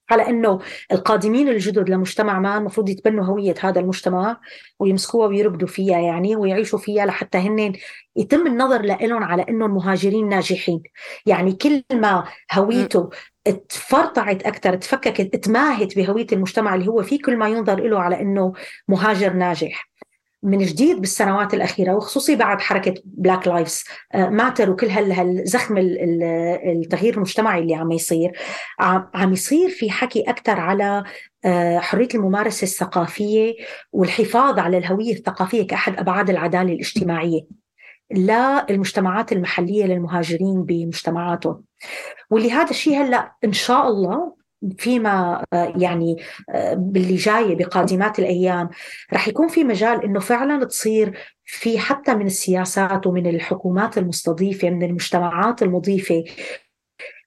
على أنه القادمين الجدد لمجتمع ما المفروض يتبنوا هوية هذا المجتمع ويمسكوها ويربدوا فيها يعني ويعيشوا فيها لحتى هن يتم النظر لهم على أنهم مهاجرين ناجحين. يعني كل ما هويته تفرطعت أكثر تفككت تماهت بهوية المجتمع اللي هو فيه كل ما ينظر له على أنه مهاجر ناجح. من جديد بالسنوات الأخيرة وخصوصي بعد حركة Black Lives Matter وكل هالزخم التغيير المجتمعي اللي عم يصير. عم يصير في حكي أكثر على آه، حرية الممارسة الثقافية والحفاظ على الهوية الثقافية كأحد أبعاد العدالة الاجتماعية للمجتمعات المحلية للمهاجرين بمجتمعاتهم. واللي هذا الشيء هلأ إن شاء الله فيما آه، يعني آه، باللي جاي بقادمات الأيام رح يكون في مجال إنه فعلا تصير في حتى من السياسات ومن الحكومات المستضيفة من المجتمعات المضيفة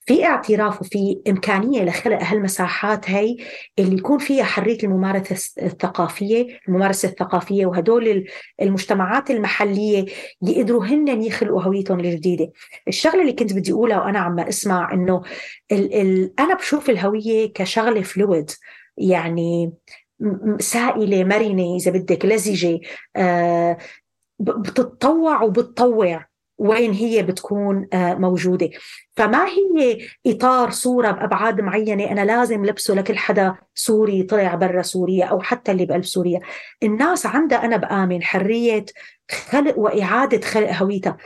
في اعتراف وفي إمكانية لخلق هالمساحات هي اللي يكون فيها حرية الممارسة الثقافية الممارسة الثقافية وهدول المجتمعات المحلية يقدروا هن يخلقوا هويتهم الجديدة. الشغلة اللي كنت بدي أقولها وأنا عم أسمع إنه ال ال أنا بشوف الهوية كشغلة فلويد يعني سائلة مرنة إذا بدك لزجة آه بتتطوع وبتطوع. وين هي بتكون آه، موجودة. فما هي إطار صورة بأبعاد معينة أنا لازم لبسه لكل حدا سوري طلع برا سوريا أو حتى اللي بقلب سوريا. الناس عندها أنا بآمن حرية خلق وإعادة خلق هويتها.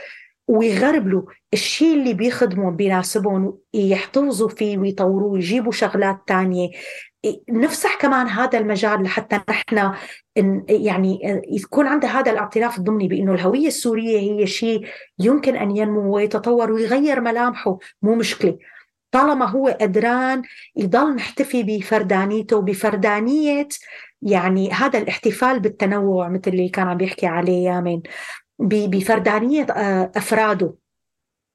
ويغربلوا الشيء اللي بيخدمهم بيناسبهم يحتفظوا فيه ويطوروه ويجيبوا شغلات تانية. نفسح كمان هذا المجال لحتى نحن يعني يكون عندها هذا الاعتراف الضمني بإنه الهوية السورية هي شيء يمكن أن ينمو ويتطور ويغير ملامحه مو مشكلة. طالما هو قدران يضل محتفي بفردانيته وبفردانية يعني هذا الاحتفال بالتنوع مثل اللي كان عم بيحكي عليه يامن بفردانية آه، أفراده.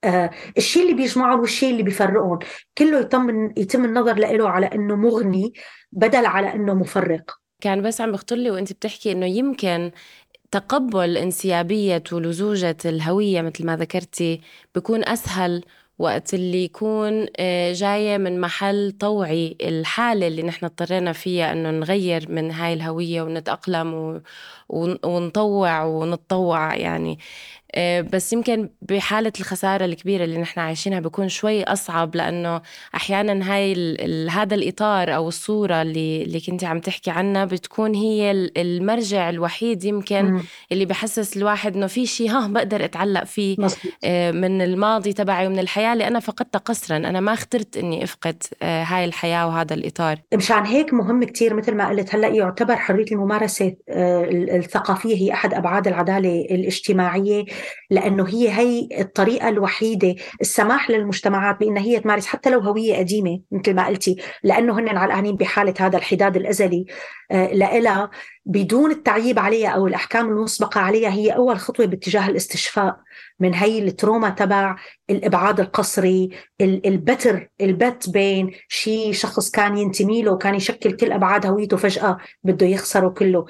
آه الشيء اللي بيجمعهم والشيء اللي بيفرقهم. كله يتم يتم النظر له على إنه مغني بدل على إنه مفرق. كان بس عم بخطر لي وأنت بتحكي إنه يمكن تقبل انسيابية ولزوجة الهوية مثل ما ذكرتي بيكون أسهل وقت اللي يكون آه، جاية من محل طوعي. الحالة اللي نحن اضطرينا فيها إنه نغير من هاي الهوية ونتأقلم ونطوع ونتطوع يعني. بس يمكن بحالة الخسارة الكبيرة اللي نحن عايشينها بيكون شوي أصعب لأنه أحيانا هاي ال هذا الإطار أو الصورة اللي, اللي كنت عم تحكي عنها بتكون هي المرجع الوحيد يمكن. اللي بحسس الواحد إنه في شيء ها بقدر أتعلق فيه. آه، من الماضي تبعي ومن الحياة اللي أنا فقدتها قسرا أنا ما اخترت إني أفقد آه، هاي الحياة وهذا الإطار مشان هيك مهم كتير مثل ما قلت هلأ يعتبر حرية الممارسة الثقافية هي أحد أبعاد العدالة الاجتماعية لأنه هي هي الطريقة الوحيدة السماح للمجتمعات بان هي تمارس حتى لو هوية قديمة مثل ما قلتي. لأنه هن علقانين بحالة هذا الحداد الأزلي آه، لإلها بدون التعييب عليها أو الأحكام المسبقة عليها هي أول خطوة باتجاه الاستشفاء. من هي التروما تبع الإبعاد القسري البتر البت بين شيء شخص كان ينتمي له وكان يشكل كل ابعاد هويته فجأة بده يخسره كله.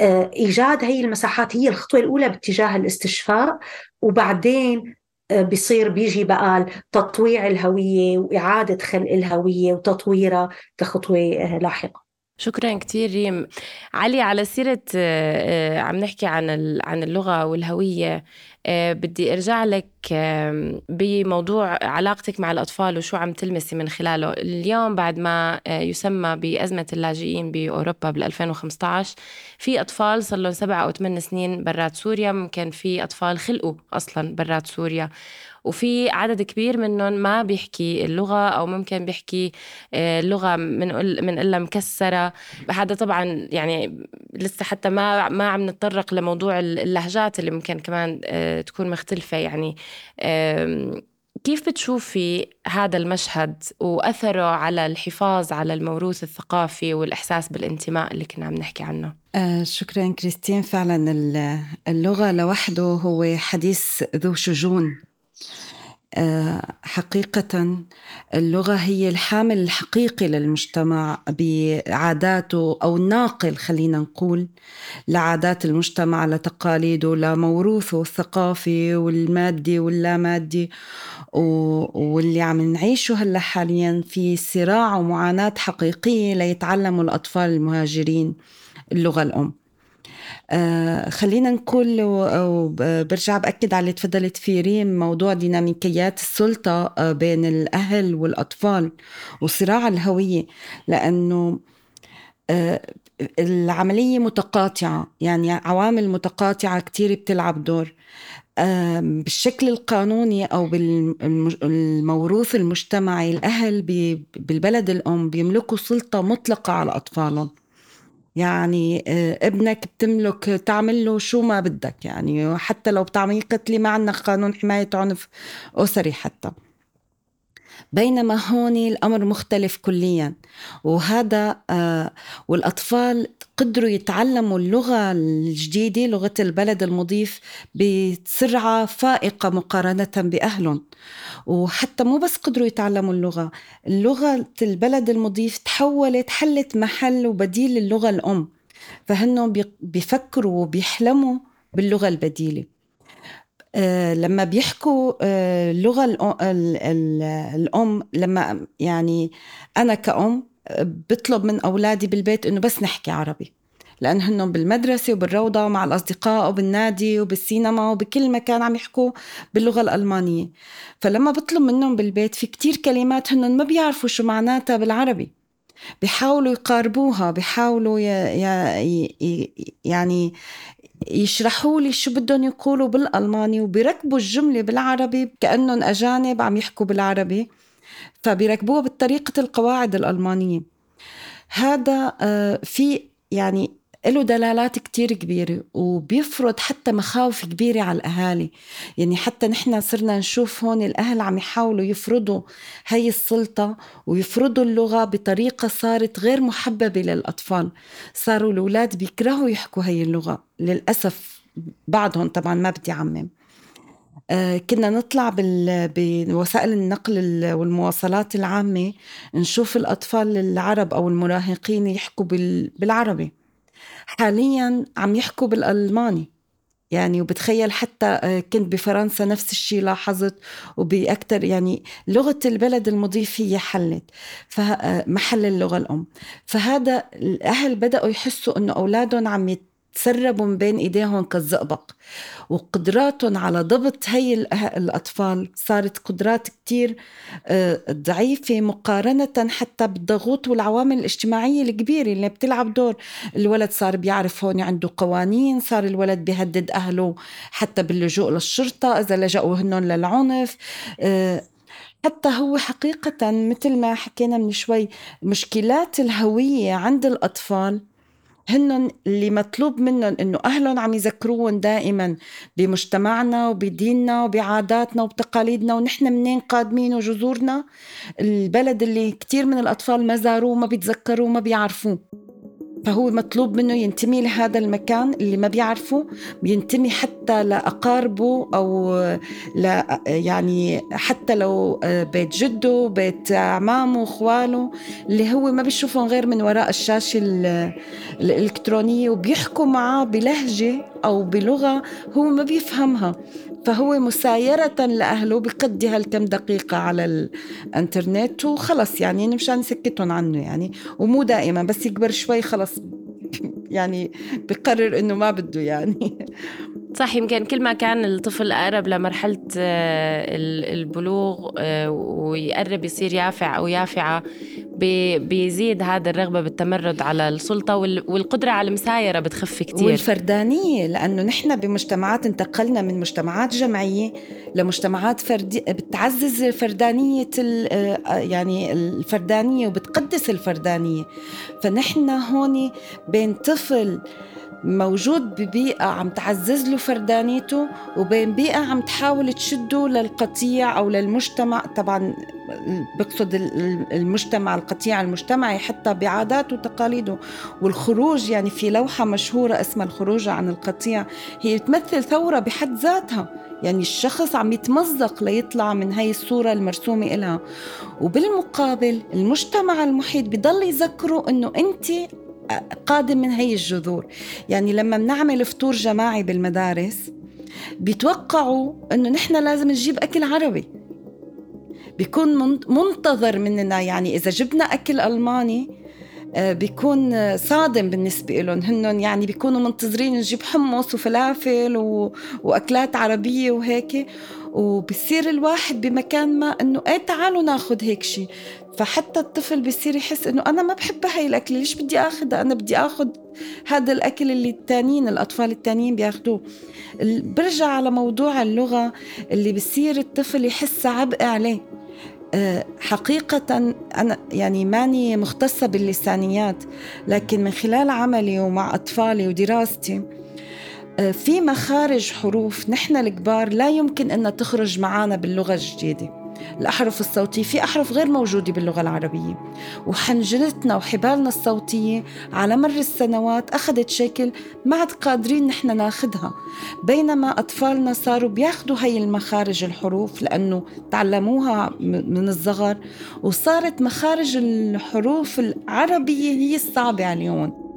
آه، إيجاد هي المساحات هي الخطوة الأولى باتجاه الاستشفاء وبعدين آه، بصير بيجي بقى تطويع الهوية وإعادة خلق الهوية وتطويرها كخطوة آه، لاحقة. شكرا كثير ريم. علي على سيرة عم نحكي عن عن اللغة والهوية بدي ارجع لك بموضوع علاقتك مع الأطفال وشو عم تلمسي من خلاله. اليوم بعد ما آه، يسمى بأزمة اللاجئين بأوروبا بال 2015 في أطفال صار لهم سبع أو ثمان سنين برات سوريا. ممكن في أطفال خلقوا أصلا برات سوريا. وفي عدد كبير منهم ما بيحكي اللغة أو ممكن بيحكي اللغة آه، من من إلا مكسرة. هذا طبعا يعني لسه حتى ما ما عم نتطرق لموضوع اللهجات اللي ممكن كمان تكون مختلفة. يعني كيف بتشوفي هذا المشهد وأثره على الحفاظ على الموروث الثقافي والإحساس بالانتماء اللي كنا عم نحكي عنه؟ آه شكرا كريستين. فعلا اللغة لوحده هو حديث ذو شجون. آه، حقيقة اللغة هي الحامل الحقيقي للمجتمع بعاداته أو الناقل خلينا نقول لعادات المجتمع لتقاليده لموروثه الثقافي والمادي واللامادي واللي عم نعيشه هلأ حاليا في صراع ومعاناة حقيقية ليتعلموا الأطفال المهاجرين اللغة الأم. آه خلينا نقول وبرجع بأكد على اللي تفضلت فيه ريم موضوع ديناميكيات السلطة آه بين الأهل والأطفال وصراع الهوية. لأنه آه العملية متقاطعة يعني عوامل متقاطعة كتير بتلعب دور. بالشكل القانوني أو بالموروث المجتمعي الأهل بالبلد الأم بيملكوا سلطة مطلقة على أطفالهم. يعني آه، ابنك بتملك تعمل له شو ما بدك يعني. حتى لو بتعملي قتلي ما عندنا قانون حماية عنف أسري حتى. بينما هون الأمر مختلف كليا. وهذا آه والأطفال قدروا يتعلموا اللغة الجديدة لغة البلد المضيف بسرعة فائقة مقارنة بأهلهم. وحتى مو بس قدروا يتعلموا اللغة اللغة البلد المضيف تحولت حلت محل وبديل اللغة الأم. فهنهم بيفكروا وبيحلموا باللغة البديلة. آه لما بيحكوا آه اللغة الأم لما يعني أنا كأم آه، بطلب من أولادي بالبيت إنه بس نحكي عربي لأن هن بالمدرسة وبالروضة مع الأصدقاء وبالنادي وبالسينما وبكل مكان عم يحكوا باللغة الألمانية. فلما بطلب منهم بالبيت في كتير كلمات هن ما بيعرفوا شو معناتها بالعربي. بيحاولوا يقاربوها بيحاولوا يعني يشرحوا لي شو بدهم يقولوا بالألماني وبيركبوا الجملة بالعربي كأنهم أجانب عم يحكوا بالعربي. فبيركبوها بطريقة القواعد الألمانية. هذا آه، في يعني له دلالات كتير كبيرة وبيفرض حتى مخاوف كبيرة على الأهالي. يعني حتى نحن صرنا نشوف هون الأهل عم يحاولوا يفرضوا هاي السلطة ويفرضوا اللغة بطريقة صارت غير محببة للأطفال. صاروا الأولاد بيكرهوا يحكوا هاي اللغة. للأسف بعضهم طبعا ما بدي عمم آه كنا نطلع بوسائل النقل والمواصلات العامة نشوف الأطفال العرب أو المراهقين يحكوا بالعربي. حاليا عم يحكوا بالألماني. يعني وبتخيل حتى آه، كنت بفرنسا نفس الشيء لاحظت وبأكثر يعني لغة البلد المضيف هي حلت. فمحل آه، اللغة الأم. فهذا الأهل بدأوا يحسوا أنه أولادهم عم تسربوا من بين إيديهم كالزئبق. وقدراتهم على ضبط هي الأطفال صارت قدرات كتير آه، ضعيفة مقارنة حتى بالضغوط والعوامل الاجتماعية الكبيرة اللي بتلعب دور. الولد صار بيعرف هون عنده قوانين صار الولد بيهدد أهله حتى باللجوء للشرطة إذا لجأوا هنن للعنف آه، حتى هو حقيقة مثل ما حكينا من شوي مشكلات الهوية عند الأطفال هن اللي مطلوب منهم إنه اهلهم عم يذكروهم دائما بمجتمعنا وبديننا وبعاداتنا وبتقاليدنا ونحن منين قادمين وجذورنا؟ البلد اللي كتير من الأطفال ما زاروه ما بيتذكروه ما بيعرفوه. فهو مطلوب منه ينتمي لهذا المكان اللي ما بيعرفه بينتمي حتى لأقاربه أو ل يعني حتى لو بيت جده بيت عمامه وخواله اللي هو ما بيشوفهم غير من وراء الشاشة الإلكترونية وبيحكوا معاه بلهجة أو بلغة هو ما بيفهمها. فهو مسايرة لأهله بقضي هالكم دقيقة على الإنترنت وخلص يعني مشان نسكتهم عنه يعني. ومو دائما بس يكبر شوي خلص يعني بقرر إنه ما بده يعني. صح يمكن كل ما كان الطفل أقرب لمرحلة آه، البلوغ آه، ويقرب يصير يافع أو يافعة بيزيد هذا الرغبة بالتمرد على السلطة والقدرة على المسايرة بتخف كتير. والفردانية لأنه نحن بمجتمعات انتقلنا من مجتمعات جمعية لمجتمعات فردية بتعزز فردانية آه، يعني الفردانية وبتقدس الفردانية. فنحن هون بين طفل موجود ببيئة عم تعزز له فردانيته وبين بيئة عم تحاول تشده للقطيع أو للمجتمع. طبعا بقصد المجتمع القطيع المجتمعي حتى بعاداته وتقاليده. والخروج يعني في لوحة مشهورة اسمها الخروج عن القطيع هي تمثل ثورة بحد ذاتها. يعني الشخص عم يتمزق ليطلع من هاي الصورة المرسومة إلها. وبالمقابل المجتمع المحيط بضل يذكره أنه أنت قادم من هي الجذور. يعني لما بنعمل فطور جماعي بالمدارس بيتوقعوا إنه نحن لازم نجيب أكل عربي. بيكون منتظر مننا يعني إذا جبنا أكل ألماني آه، بيكون صادم بالنسبة لهم. هن يعني بيكونوا منتظرين نجيب حمص وفلافل و... وأكلات عربية وهيك. وبصير الواحد بمكان ما إنه إيه تعالوا ناخذ هيك شيء فحتى الطفل بصير يحس إنه أنا ما بحب هاي الأكل ليش بدي آخذها؟ أنا بدي آخذ هذا الأكل اللي التانيين الأطفال التانيين بياخذوه برجع على موضوع اللغة اللي بصير الطفل يحس عبء عليه. آه، حقيقة أنا يعني ماني مختصة باللسانيات لكن من خلال عملي ومع أطفالي ودراستي في مخارج حروف نحن الكبار لا يمكن أن تخرج معنا باللغة الجديدة. الأحرف الصوتية في أحرف غير موجودة باللغة العربية. وحنجرتنا وحبالنا الصوتية على مر السنوات أخذت شكل ما عاد قادرين نحن ناخدها. بينما أطفالنا صاروا بياخدوا هاي المخارج الحروف لأنه تعلموها من الصغر. وصارت مخارج الحروف العربية هي الصعبة عليهم.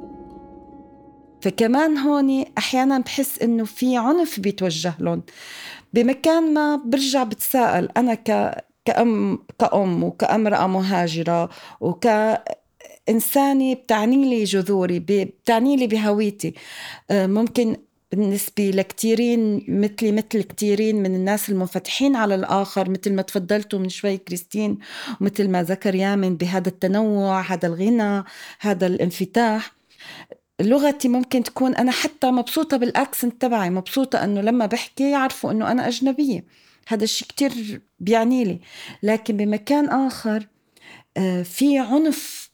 فكمان هون أحيانا بحس إنه في عنف بيتوجه لهم. بمكان ما برجع بتساءل. أنا ك كأم كأم وكامرأة مهاجرة وك إنسانة بتعني لي جذوري بتعني لي بهويتي. آه، ممكن بالنسبة لكتيرين مثلي مثل كتيرين من الناس المنفتحين على الآخر مثل ما تفضلتوا من شوي كريستين ومثل ما ذكر يامن بهذا التنوع هذا الغنى هذا الانفتاح. لغتي ممكن تكون أنا حتى مبسوطة بالأكسنت تبعي مبسوطة أنه لما بحكي يعرفوا أنه أنا أجنبية. هذا الشيء كتير بيعني لي. لكن بمكان آخر آه، في عنف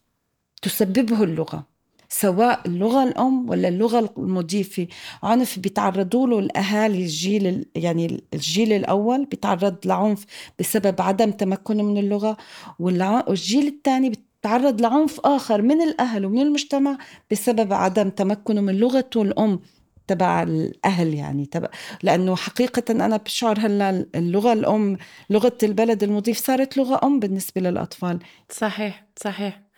تسببه اللغة. سواء اللغة الأم ولا اللغة المضيفة. عنف بيتعرضوا له الأهالي الجيل يعني الجيل الأول بيتعرض لعنف بسبب عدم تمكنه من اللغة والجيل الثاني تعرض لعنف آخر من الأهل ومن المجتمع بسبب عدم تمكنه من لغته الأم تبع الأهل يعني تبع. لأنه حقيقة أنا بشعر هلأ اللغة الأم لغة البلد المضيف صارت لغة أم بالنسبة للأطفال. صحيح صحيح.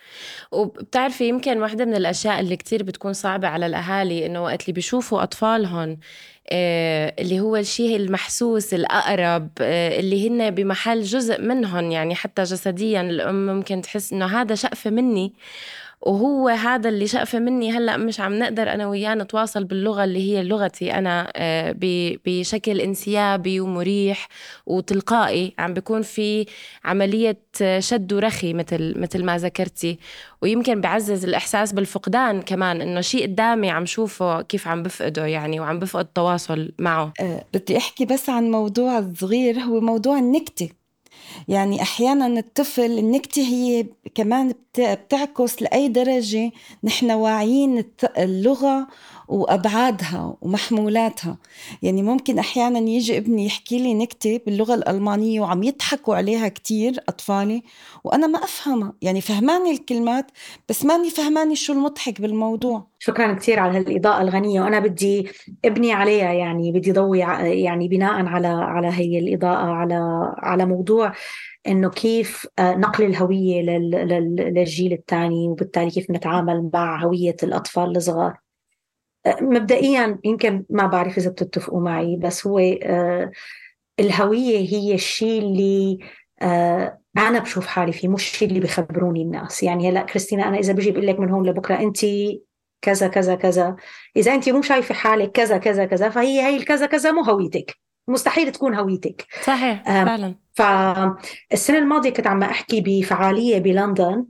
وبتعرفي يمكن واحدة من الأشياء اللي كتير بتكون صعبة على الأهالي إنه وقت اللي بيشوفوا أطفالهم اللي هو الشيء المحسوس الأقرب آه، اللي هن بمحل جزء منهم يعني حتى جسديا الأم ممكن تحس إنه هذا شقفة مني. وهو هذا اللي شقفة مني. هلأ مش عم نقدر أنا وياه نتواصل باللغة اللي هي لغتي أنا آه، بشكل انسيابي ومريح وتلقائي. عم بيكون في عملية شد ورخي مثل مثل ما ذكرتي. ويمكن بعزز الإحساس بالفقدان كمان إنه شيء قدامي عم شوفه كيف عم بفقده يعني وعم بفقد التواصل معه. أه بدي أحكي بس عن موضوع صغير. هو موضوع النكتة. يعني أحيانا الطفل النكتة هي كمان بتعكس لأي درجة. نحن واعيين اللغة وأبعادها ومحمولاتها. يعني ممكن أحيانا يجي ابني يحكي لي نكتة باللغة الألمانية وعم يضحكوا عليها كتير أطفالي وأنا ما أفهمها. يعني فهماني الكلمات بس ماني فهماني شو المضحك بالموضوع. شكرا كثير على هالإضاءة الغنية وأنا بدي ابني عليها. يعني بدي ضوي يعني بناء على على هي الإضاءة على على موضوع إنه كيف آه، نقل الهوية للجيل الثاني وبالتالي كيف نتعامل مع هوية الأطفال الصغار. مبدئيا يمكن ما بعرف إذا بتتفقوا معي بس هو آه، الهوية هي الشيء اللي آه، أنا بشوف حالي فيه مش الشيء اللي بخبروني الناس. يعني هلأ كريستينا أنا إذا بجي بقول لك من هون لبكرة انت كذا كذا كذا. إذا انت مو شايفة حالك كذا كذا كذا فهي هي الكذا كذا مو هويتك. مستحيل تكون هويتك. صحيح فعلا. فالسنة الماضية كنت عم احكي بفعالية بلندن.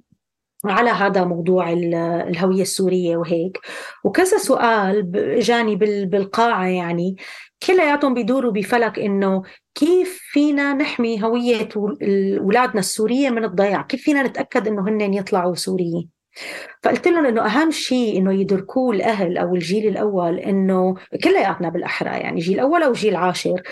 على هذا موضوع الهوية السورية وهيك. وكذا سؤال جاني بالقاعة يعني. كلياتهم بيدوروا بفلك إنه كيف فينا نحمي هوية اولادنا السورية من الضياع؟ كيف فينا نتأكد إنه هن يطلعوا سوريين؟ فقلت لهم إنه أهم شيء إنه يدركوه الأهل أو الجيل الأول إنه كلياتنا بالأحرى يعني جيل أول أو جيل عاشر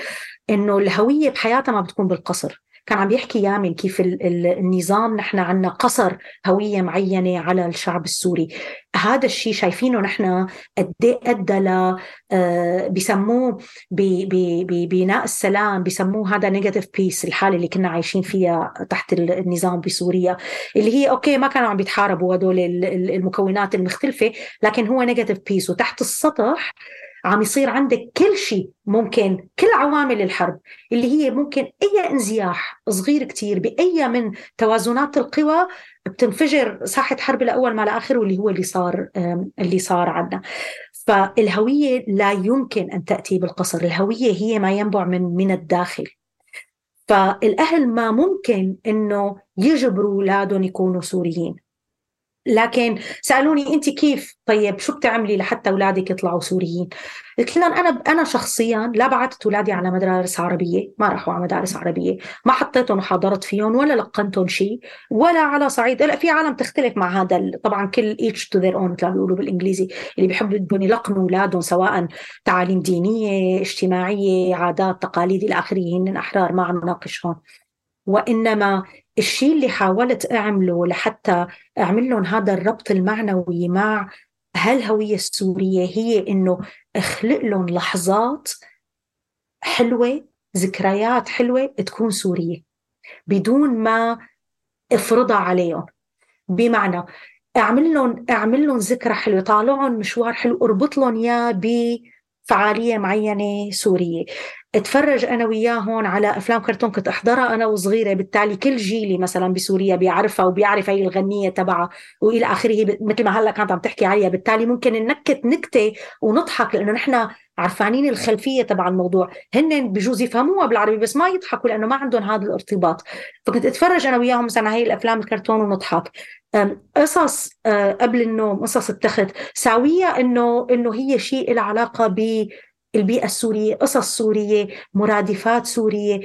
إنه الهوية بحياتها ما بتكون بالقسر. كان عم يحكي يامن كيف النظام نحن عنا قسر هوية معينة على الشعب السوري. هذا الشيء شايفينه نحن قد إيه أدى ل آه، بسموه ببناء السلام بسموه هذا negative peace الحالة اللي كنا عايشين فيها تحت النظام بسوريا اللي هي okay ما كانوا عم بيتحاربوا هدول المكونات المختلفة لكن هو negative peace وتحت السطح عم يصير عندك كل شيء ممكن كل عوامل الحرب اللي هي ممكن أي انزياح صغير كتير بأي من توازنات القوى بتنفجر ساحة حرب لأول ما لآخر واللي هو اللي صار اللي صار عندنا فالهوية لا يمكن أن تأتي بالقسر الهوية هي ما ينبع من من الداخل. فالأهل ما ممكن أنه يجبروا أولادهم يكونوا سوريين. لكن سألوني أنت كيف؟ طيب شو بتعملي لحتى أولادك يطلعوا سوريين؟ قلت لهم أنا أنا شخصيا لا بعثت أولادي على مدارس عربية ما راحوا على مدارس عربية ما حطيتهم وحاضرت فيهم ولا لقنتهم شيء ولا على صعيد. لا في عالم تختلف مع هذا طبعا كل each to their own مثل ما بيقولوا بالإنجليزي اللي بيحبوا بدهم يلقنوا أولادهم سواء تعاليم دينية اجتماعية عادات تقاليد إلى آخره هن أحرار ما عم نناقش هون وإنما الشيء اللي حاولت أعمله لحتى أعمل لهم هذا الربط المعنوي مع هالهوية السورية هي إنه أخلق لهم لحظات حلوة ذكريات حلوة تكون سورية بدون ما افرضها عليهم. بمعنى أعمل لهم أعمل لهم ذكرى حلوة طالعهم مشوار حلو أربط لهم إياه بفعالية معينة سورية. اتفرج أنا وياهم على أفلام كرتون كنت أحضرها أنا وصغيرة. بالتالي كل جيلي مثلا بسوريا بيعرفها وبيعرف هي الغنية تبعها وإلى آخره مثل ما هلأ كانت عم تحكي عليها. بالتالي ممكن ننكت نكتة ونضحك لأنه نحن عرفانين الخلفية تبع الموضوع. هن بجوز يفهموها بالعربي بس ما يضحكوا لأنه ما عندهم هذا الارتباط. فكنت أتفرج أنا وياهم مثلا هاي الأفلام الكرتون ونضحك. قصص أه، قبل النوم قصص التخت. ساوية إنه إنه هي شيء له علاقة ب البيئة السورية قصص سورية مرادفات سورية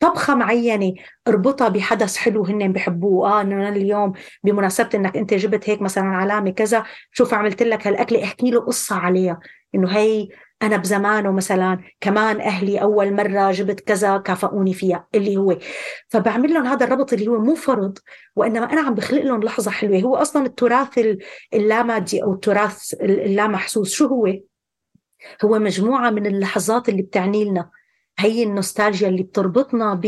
طبخة معينة أربطها بحدث حلو هن بحبوه. آه إنه اليوم بمناسبة إنك أنت جبت هيك مثلا علامة كذا شوف عملت لك هالأكلة احكي له قصة عليها. إنه هي أنا بزمانه مثلا كمان أهلي أول مرة جبت كذا كافئوني فيها اللي هو. فبعمل لهم هذا الربط اللي هو مو فرض وإنما أنا عم بخلق لهم لحظة حلوة. هو أصلا التراث اللامادي أو التراث اللامحسوس شو هو؟ هو مجموعة من اللحظات اللي بتعني لنا هي النوستالجيا اللي بتربطنا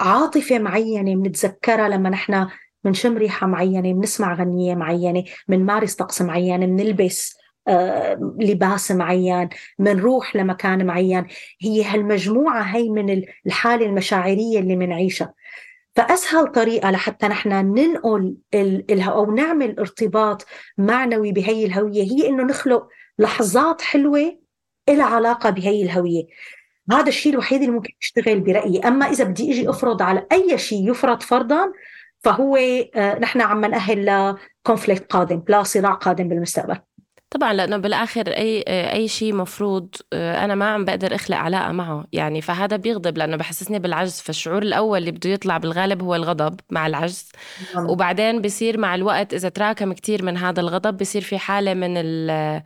بعاطفة معينة بنتذكرها لما نحن بنشم ريحة معينة بنسمع غنية معينة بنمارس طقس معين بنلبس آه، لباس معين بنروح لمكان معين. هي هالمجموعة هي من الحالة المشاعرية اللي بنعيشها فأسهل طريقة لحتى نحن ننقل أو نعمل ارتباط معنوي بهي الهوية هي إنه نخلق لحظات حلوة لها علاقة بهي الهوية. هذا الشيء الوحيد اللي ممكن يشتغل برأيي. أما إذا بدي إجي أفرض على أي شيء يفرض فرضا فهو آه، نحن عم نأهل لكونفليكت قادم لا صراع قادم بالمستقبل. طبعا لأنه بالآخر أي أي شيء مفروض آه، أنا ما عم بقدر أخلق علاقة معه. يعني فهذا بيغضب لأنه بحسسني بالعجز. فالشعور الأول اللي بده يطلع بالغالب هو الغضب مع العجز. نعم. وبعدين بصير مع الوقت إذا تراكم كتير من هذا الغضب بصير في حالة من ال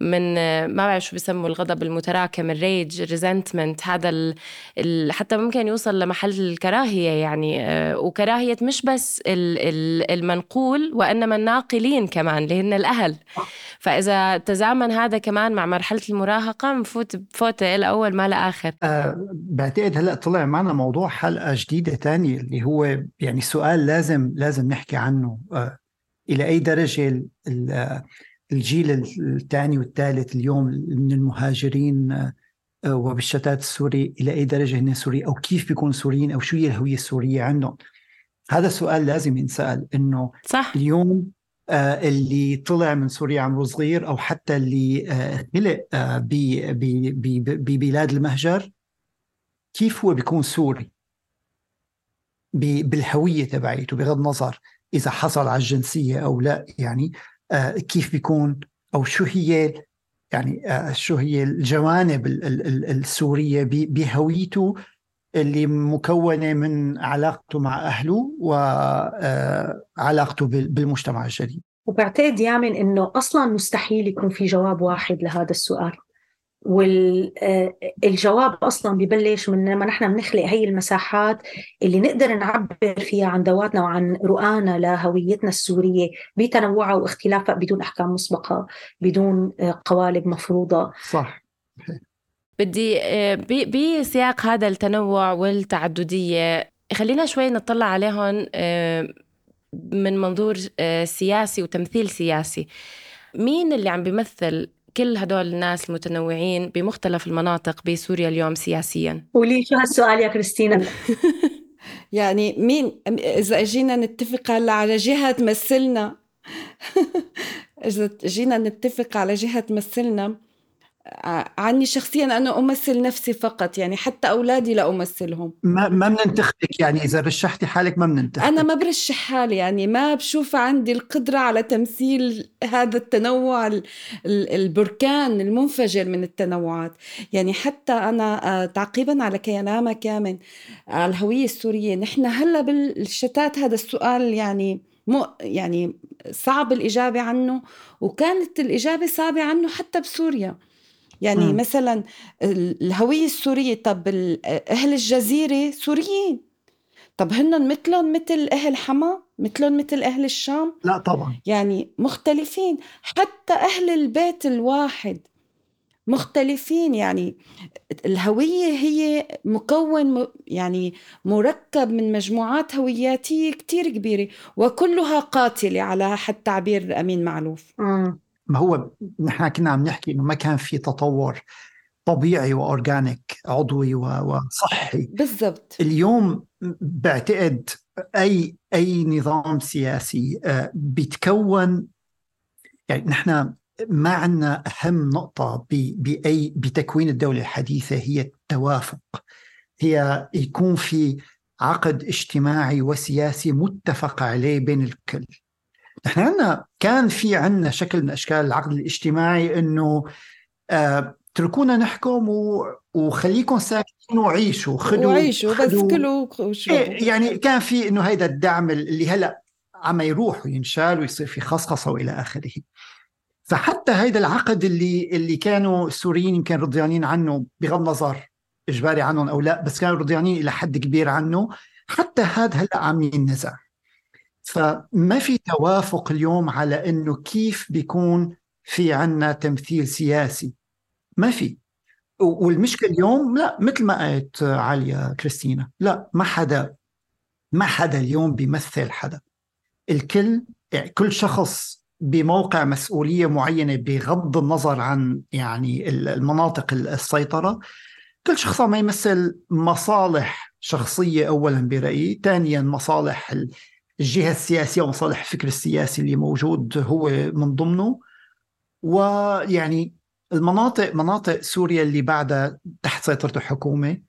من ما بعرف شو بسموا الغضب المتراكم ال rage resentment هذا ال ال حتى ممكن يوصل لمحل الكراهية يعني. آه، وكراهية مش بس ال ال المنقول وإنما الناقلين كمان اللي هن الأهل. فإذا تزامن هذا كمان مع مرحلة المراهقة بفوت بفوته لاول ما لاخر أه بعتقد هلأ طلع معنا موضوع حلقة جديدة تانية اللي هو يعني سؤال لازم لازم نحكي عنه. أه إلى أي درجة الجيل الثاني والثالث اليوم من المهاجرين آه، وبالشتات السوري إلى أي درجة هن سوري أو كيف بيكون سوريين أو شو هي الهوية السورية عندهم؟ هذا سؤال لازم ينسأل إنه صح. اليوم آه اللي طلع من سوريا عمره صغير أو حتى اللي آه خلق آه ببلاد المهجر كيف هو بيكون سوري؟ بالهوية تبعيته بغض النظر إذا حصل على الجنسية أو لا يعني آه، كيف بيكون أو شو هي يعني آه، شو هي الجوانب السورية بهويته اللي مكونة من علاقته مع أهله وعلاقته بالمجتمع الجديد. وبعتقد يامن إنه أصلا مستحيل يكون في جواب واحد لهذا السؤال. والجواب أصلا ببلش من لما نحن بنخلق هي المساحات اللي نقدر نعبر فيها عن ذواتنا وعن رؤانا لهويتنا السورية بتنوعها واختلافها بدون أحكام مسبقة بدون قوالب مفروضة. صح. بدي بسياق هذا التنوع والتعددية خلينا شوي نطلع عليهم من منظور سياسي وتمثيل سياسي. مين اللي عم بيمثل كل هدول الناس المتنوعين بمختلف المناطق بسوريا اليوم سياسيا. قولي شو هالسؤال يا كريستينا؟ يعني مين إذا اجينا نتفق هلا على جهة تمثلنا. إذا جينا نتفق على جهة تمثلنا عني شخصيا أنا أمثل نفسي فقط يعني حتى أولادي لا أمثلهم. ما ما بننتخبك يعني؟ إذا رشحتي حالك ما بننتخبك أنا ما برشح حالي يعني ما بشوف عندي القدرة على تمثيل هذا التنوع البركان المنفجر من التنوعات. يعني حتى أنا آه، تعقيبا على كلامك كامل على الهوية السورية نحن هلأ بالشتات هذا السؤال يعني مو يعني صعب الإجابة عنه وكانت الإجابة صعبة عنه حتى بسوريا. يعني م. مثلا الهوية السورية طب أهل الجزيرة سوريين طب هن مثلهم مثل أهل حما مثلهم مثل أهل الشام؟ لا طبعا. يعني مختلفين. حتى أهل البيت الواحد مختلفين. يعني الهوية هي مكون يعني مركب من مجموعات هوياتية كتير كبيرة وكلها قاتلة على حد تعبير أمين معلوف م. ما هو نحن كنا عم نحكي إنه ما كان في تطور طبيعي واورجانيك عضوي وصحي. بالضبط. اليوم بعتقد أي أي نظام سياسي آه، بيتكون يعني نحن ما عندنا أهم نقطة بأي بتكوين الدولة الحديثة هي التوافق. هي يكون في عقد اجتماعي وسياسي متفق عليه بين الكل. نحن عندنا كان في عندنا شكل من أشكال العقد الاجتماعي إنه آه اتركونا نحكم و... وخليكم ساكتين وعيشوا خذوا وعيشوا بس كلوا إيه يعني كان في إنه هيدا الدعم اللي هلأ عم يروح وينشال ويصير في خصخصة وإلى آخره. فحتى هيدا العقد اللي اللي كانوا السوريين يمكن رضيانين عنه بغض النظر إجباري عنهم أو لا بس كانوا رضيانين إلى حد كبير عنه حتى هذا هلأ عم ينزع. فما في توافق اليوم على إنه كيف بيكون في عنا تمثيل سياسي؟ ما في. والمشكلة اليوم لا مثل ما قالت عليا كريستينا لا ما حدا ما حدا اليوم بيمثل حدا. الكل يعني كل شخص بموقع مسؤولية معينة بغض النظر عن يعني المناطق السيطرة كل شخص عم يمثل مصالح شخصية اولا برأيي ثانيا مصالح الجهة السياسية ومصالح الفكر السياسي اللي موجود هو من ضمنه. ويعني المناطق مناطق سوريا اللي بعدها تحت سيطرة الحكومة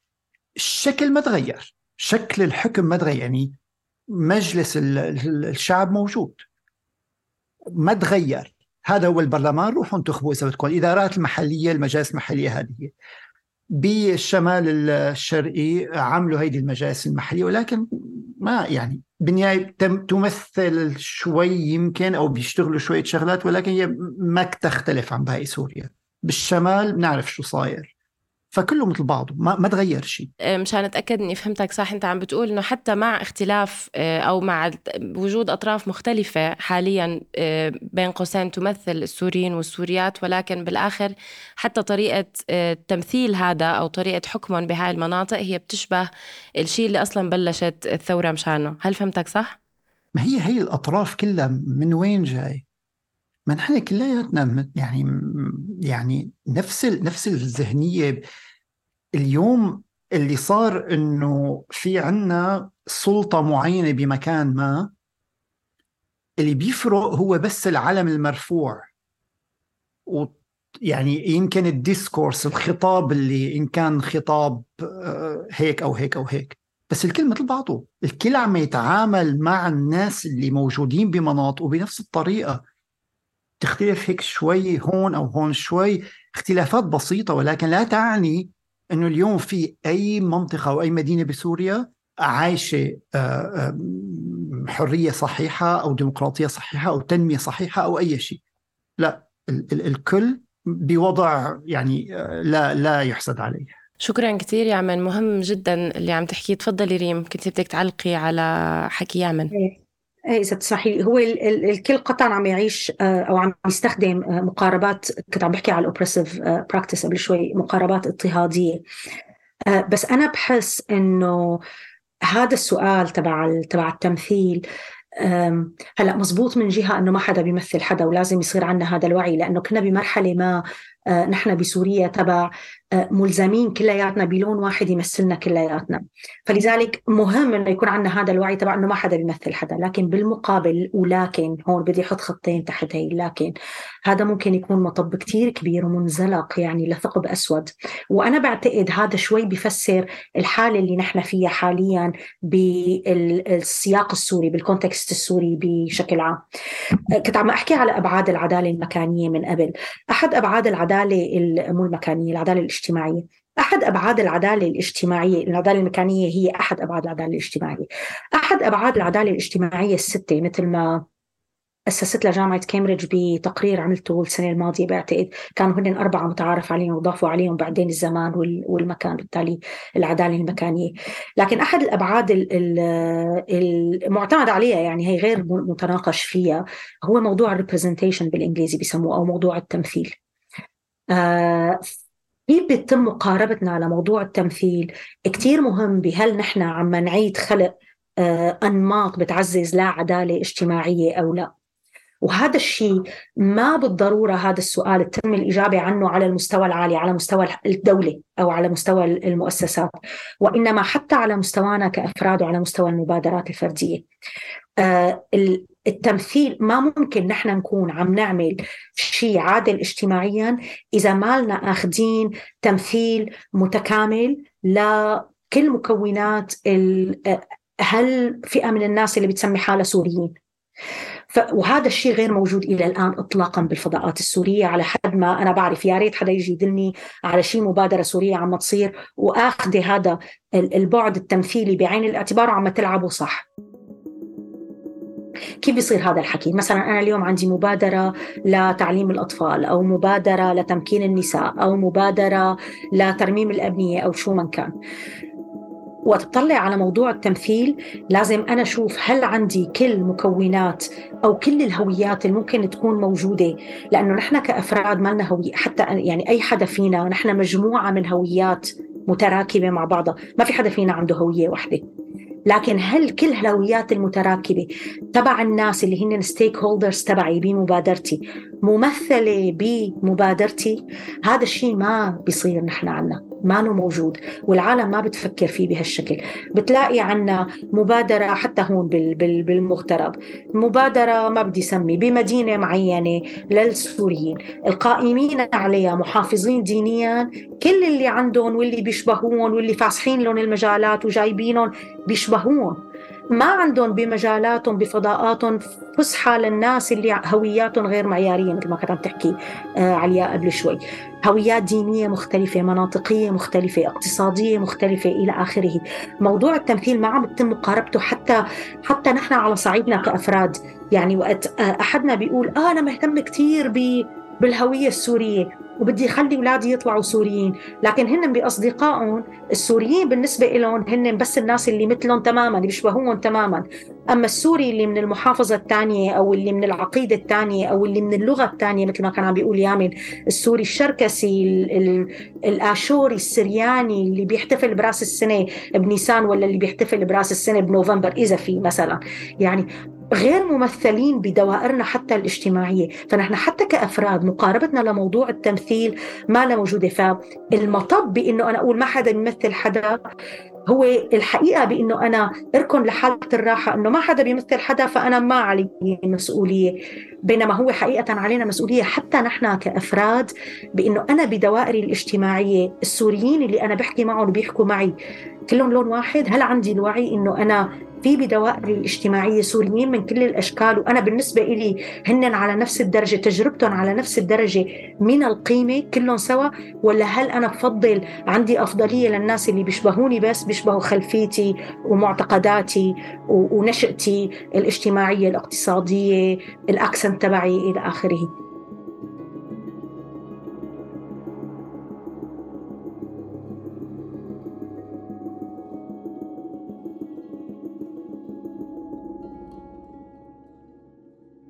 الشكل ما تغير. شكل الحكم ما تغير. يعني مجلس الشعب موجود. ما تغير. هذا هو البرلمان. روحوا انتخبوا إذا بدكم. الإدارات المحلية المجالس المحلية هذه. بالشمال الشرقي عملوا هيدي المجالس المحلية ولكن ما يعني بالنهاية تمثل شوي يمكن أو بيشتغلوا شوية شغلات ولكن هي ما تختلف عن باقي سوريا. بالشمال بنعرف شو صاير. فكله مثل بعضه ما, ما تغير شيء. آه، مشان أتأكد إني فهمتك صح أنت عم بتقول إنه حتى مع اختلاف آه، أو مع وجود أطراف مختلفة حاليا آه، بين قوسين تمثل السوريين والسوريات ولكن بالآخر حتى طريقة تمثيل هذا أو طريقة حكمهم بهاي المناطق هي بتشبه الشيء اللي أصلا بلشت الثورة مشانه. هل فهمتك صح؟ ما هي هي الأطراف كلها من وين جاي؟ ما نحن كلياتنا يعني يعني نفس نفس الذهنية. اليوم اللي صار إنه في عنا سلطة معينة بمكان ما اللي بيفرق هو بس العلم المرفوع. يعني يمكن الديسكورس الخطاب اللي إن كان خطاب آه، هيك أو هيك أو هيك. بس الكل مثل بعضه. الكل عم يتعامل مع الناس اللي موجودين بمناطقه بنفس الطريقة. تختلف هيك شوي هون أو هون شوي. اختلافات بسيطة ولكن لا تعني إنه اليوم في أي منطقة أو أي مدينة بسوريا عايشة آه، آه، حرية صحيحة أو ديمقراطية صحيحة أو تنمية صحيحة أو أي شيء. لا ال- ال- الكل بوضع يعني آه، لا لا يحسد عليه. شكرا كثير يا عمن مهم جدا اللي عم تحكيه. تفضلي ريم كنت بدك تعلقي على حكي يامن إيه إذا تسمحي هو ال ال الكل قطعا عم يعيش آه، أو عم يستخدم آه، مقاربات. كنت عم بحكي على ال oppressive practice قبل شوي مقاربات اضطهادية. آه، بس أنا بحس إنه هذا السؤال تبع تبع التمثيل هلأ مزبوط من جهة إنه ما حدا بيمثل حدا ولازم يصير عندنا هذا الوعي لأنه كنا بمرحلة ما نحن بسوريا تبع ملزمين كلياتنا بلون واحد يمثلنا كلياتنا. فلذلك مهم إنه يكون عندنا هذا الوعي تبع إنه ما حدا بيمثل حدا لكن بالمقابل ولكن هون بدي أحط خطين تحت هي لكن هذا ممكن يكون مطب كتير كبير ومنزلق يعني لثقب أسود. وأنا بعتقد هذا شوي بفسر الحالة اللي نحن فيها حاليا بالسياق السوري بالكونتكست السوري بشكل عام. كنت عم أحكي على أبعاد العدالة المكانية من قبل. أحد أبعاد العدالة مو المكانية العدالة الاجتماعية. أحد أبعاد العدالة الاجتماعية العدالة المكانية هي أحد أبعاد العدالة الاجتماعية. أحد أبعاد العدالة الاجتماعية الستة مثل ما أسست لها جامعة كامبريدج بتقرير عملته السنة الماضية بعتقد. كانوا هن أربعة متعارف عليهم وضافوا عليهم بعدين الزمان والمكان بالتالي العدالة المكانية. لكن أحد الأبعاد المعتمد عليها يعني هي غير متناقش فيها هو موضوع الريبرزنتيشن بالإنجليزي بيسموه أو موضوع التمثيل. آه كيف بيتم مقاربتنا على موضوع التمثيل. كتير مهم بهل نحن عم نعيد خلق آه أنماط بتعزز لا عدالة اجتماعية أو لا. وهذا الشيء ما بالضرورة هذا السؤال تتم الإجابة عنه على المستوى العالي على مستوى الدولة أو على مستوى المؤسسات. وإنما حتى على مستوانا كأفراد وعلى مستوى المبادرات الفردية. آه التمثيل ما ممكن نحن نكون عم نعمل شيء عادل اجتماعيا إذا ما لنا آخذين تمثيل متكامل لكل مكونات هل فئة من الناس اللي بتسمي حالها سوريين. ف... وهذا الشيء غير موجود إلى الآن اطلاقا بالفضاءات السورية على حد ما أنا بعرف يا ريت حدا يجي يدلني على شيء مبادرة سورية عم تصير واخذ هذا البعد التمثيلي بعين الاعتبار وعم تلعبه صح. كيف بيصير هذا الحكي؟ مثلا أنا اليوم عندي مبادرة لتعليم الأطفال أو مبادرة لتمكين النساء أو مبادرة لترميم الأبنية أو شو من كان. وتطلع على موضوع التمثيل لازم أنا أشوف هل عندي كل مكونات أو كل الهويات اللي ممكن تكون موجودة لأنه نحن كأفراد ما لنا هوية حتى يعني أي حدا فينا نحن مجموعة من هويات متراكبة مع بعضها ما في حدا فينا عنده هوية واحدة لكن هل كل الهويات المتراكبة تبع الناس اللي هن stakeholders تبعي بمبادرتي ممثلة بمبادرتي؟ هذا الشيء ما بيصير نحن عنا ما نو موجود والعالم ما بتفكر فيه بهالشكل. بتلاقي عنا مبادرة حتى هون بالمغترب. مبادرة ما بدي سمي بمدينة معينة للسوريين. القائمين عليها محافظين دينيا كل اللي عندهم واللي بيشبهون واللي فاسحين لهم المجالات وجايبينهم بيشبهون ما عندهم بمجالاتهم بفضاءاتهم فسحة للناس اللي هوياتهم غير معيارية مثل ما كنت عم تحكي آه علياء قبل شوي. هويات دينية مختلفة مناطقية مختلفة اقتصادية مختلفة إلى آخره. موضوع التمثيل ما عم بتم مقاربته حتى حتى نحن على صعيدنا كأفراد. يعني وقت آه أحدنا بيقول آه أنا مهتم كثير بالهوية السورية. وبدي اخلي اولادي يطلعوا سوريين. لكن هن بأصدقائهم السوريين بالنسبة لهم هن بس الناس اللي مثلهم تماما بيشبهوهم تماما. أما السوري اللي من المحافظة الثانية أو اللي من العقيدة الثانية أو اللي من اللغة الثانية مثل ما كان عم بيقول يامن السوري الشركسي ال ال الآشوري السرياني اللي بيحتفل برأس السنة بنيسان ولا اللي بيحتفل برأس السنة بنوفمبر إذا في مثلا. يعني غير ممثلين بدوائرنا حتى الاجتماعية، فنحن حتى كأفراد مقاربتنا لموضوع التمثيل ما لا موجوده، فالمطب بإنه أنا أقول ما حدا بيمثل حدا هو الحقيقة بإنه أنا أركن لحالة الراحة إنه ما حدا بيمثل حدا فأنا ما علي مسؤولية. بينما هو حقيقة علينا مسؤولية حتى نحن كأفراد بإنه أنا بدوائري الاجتماعية السوريين اللي أنا بحكي معهم وبيحكوا معي كلهم لون واحد. هل عندي الوعي إنه أنا في بدوائري الاجتماعية سوريين من كل الأشكال وأنا بالنسبة إلي هن على نفس الدرجة تجربتهم على نفس الدرجة من القيمة كلهم سوا ولا هل أنا بفضل عندي أفضلية للناس اللي بيشبهوني بس بيشبهوا خلفيتي ومعتقداتي ونشأتي الاجتماعية الاقتصادية الأكسنت تبعي إلى آخره؟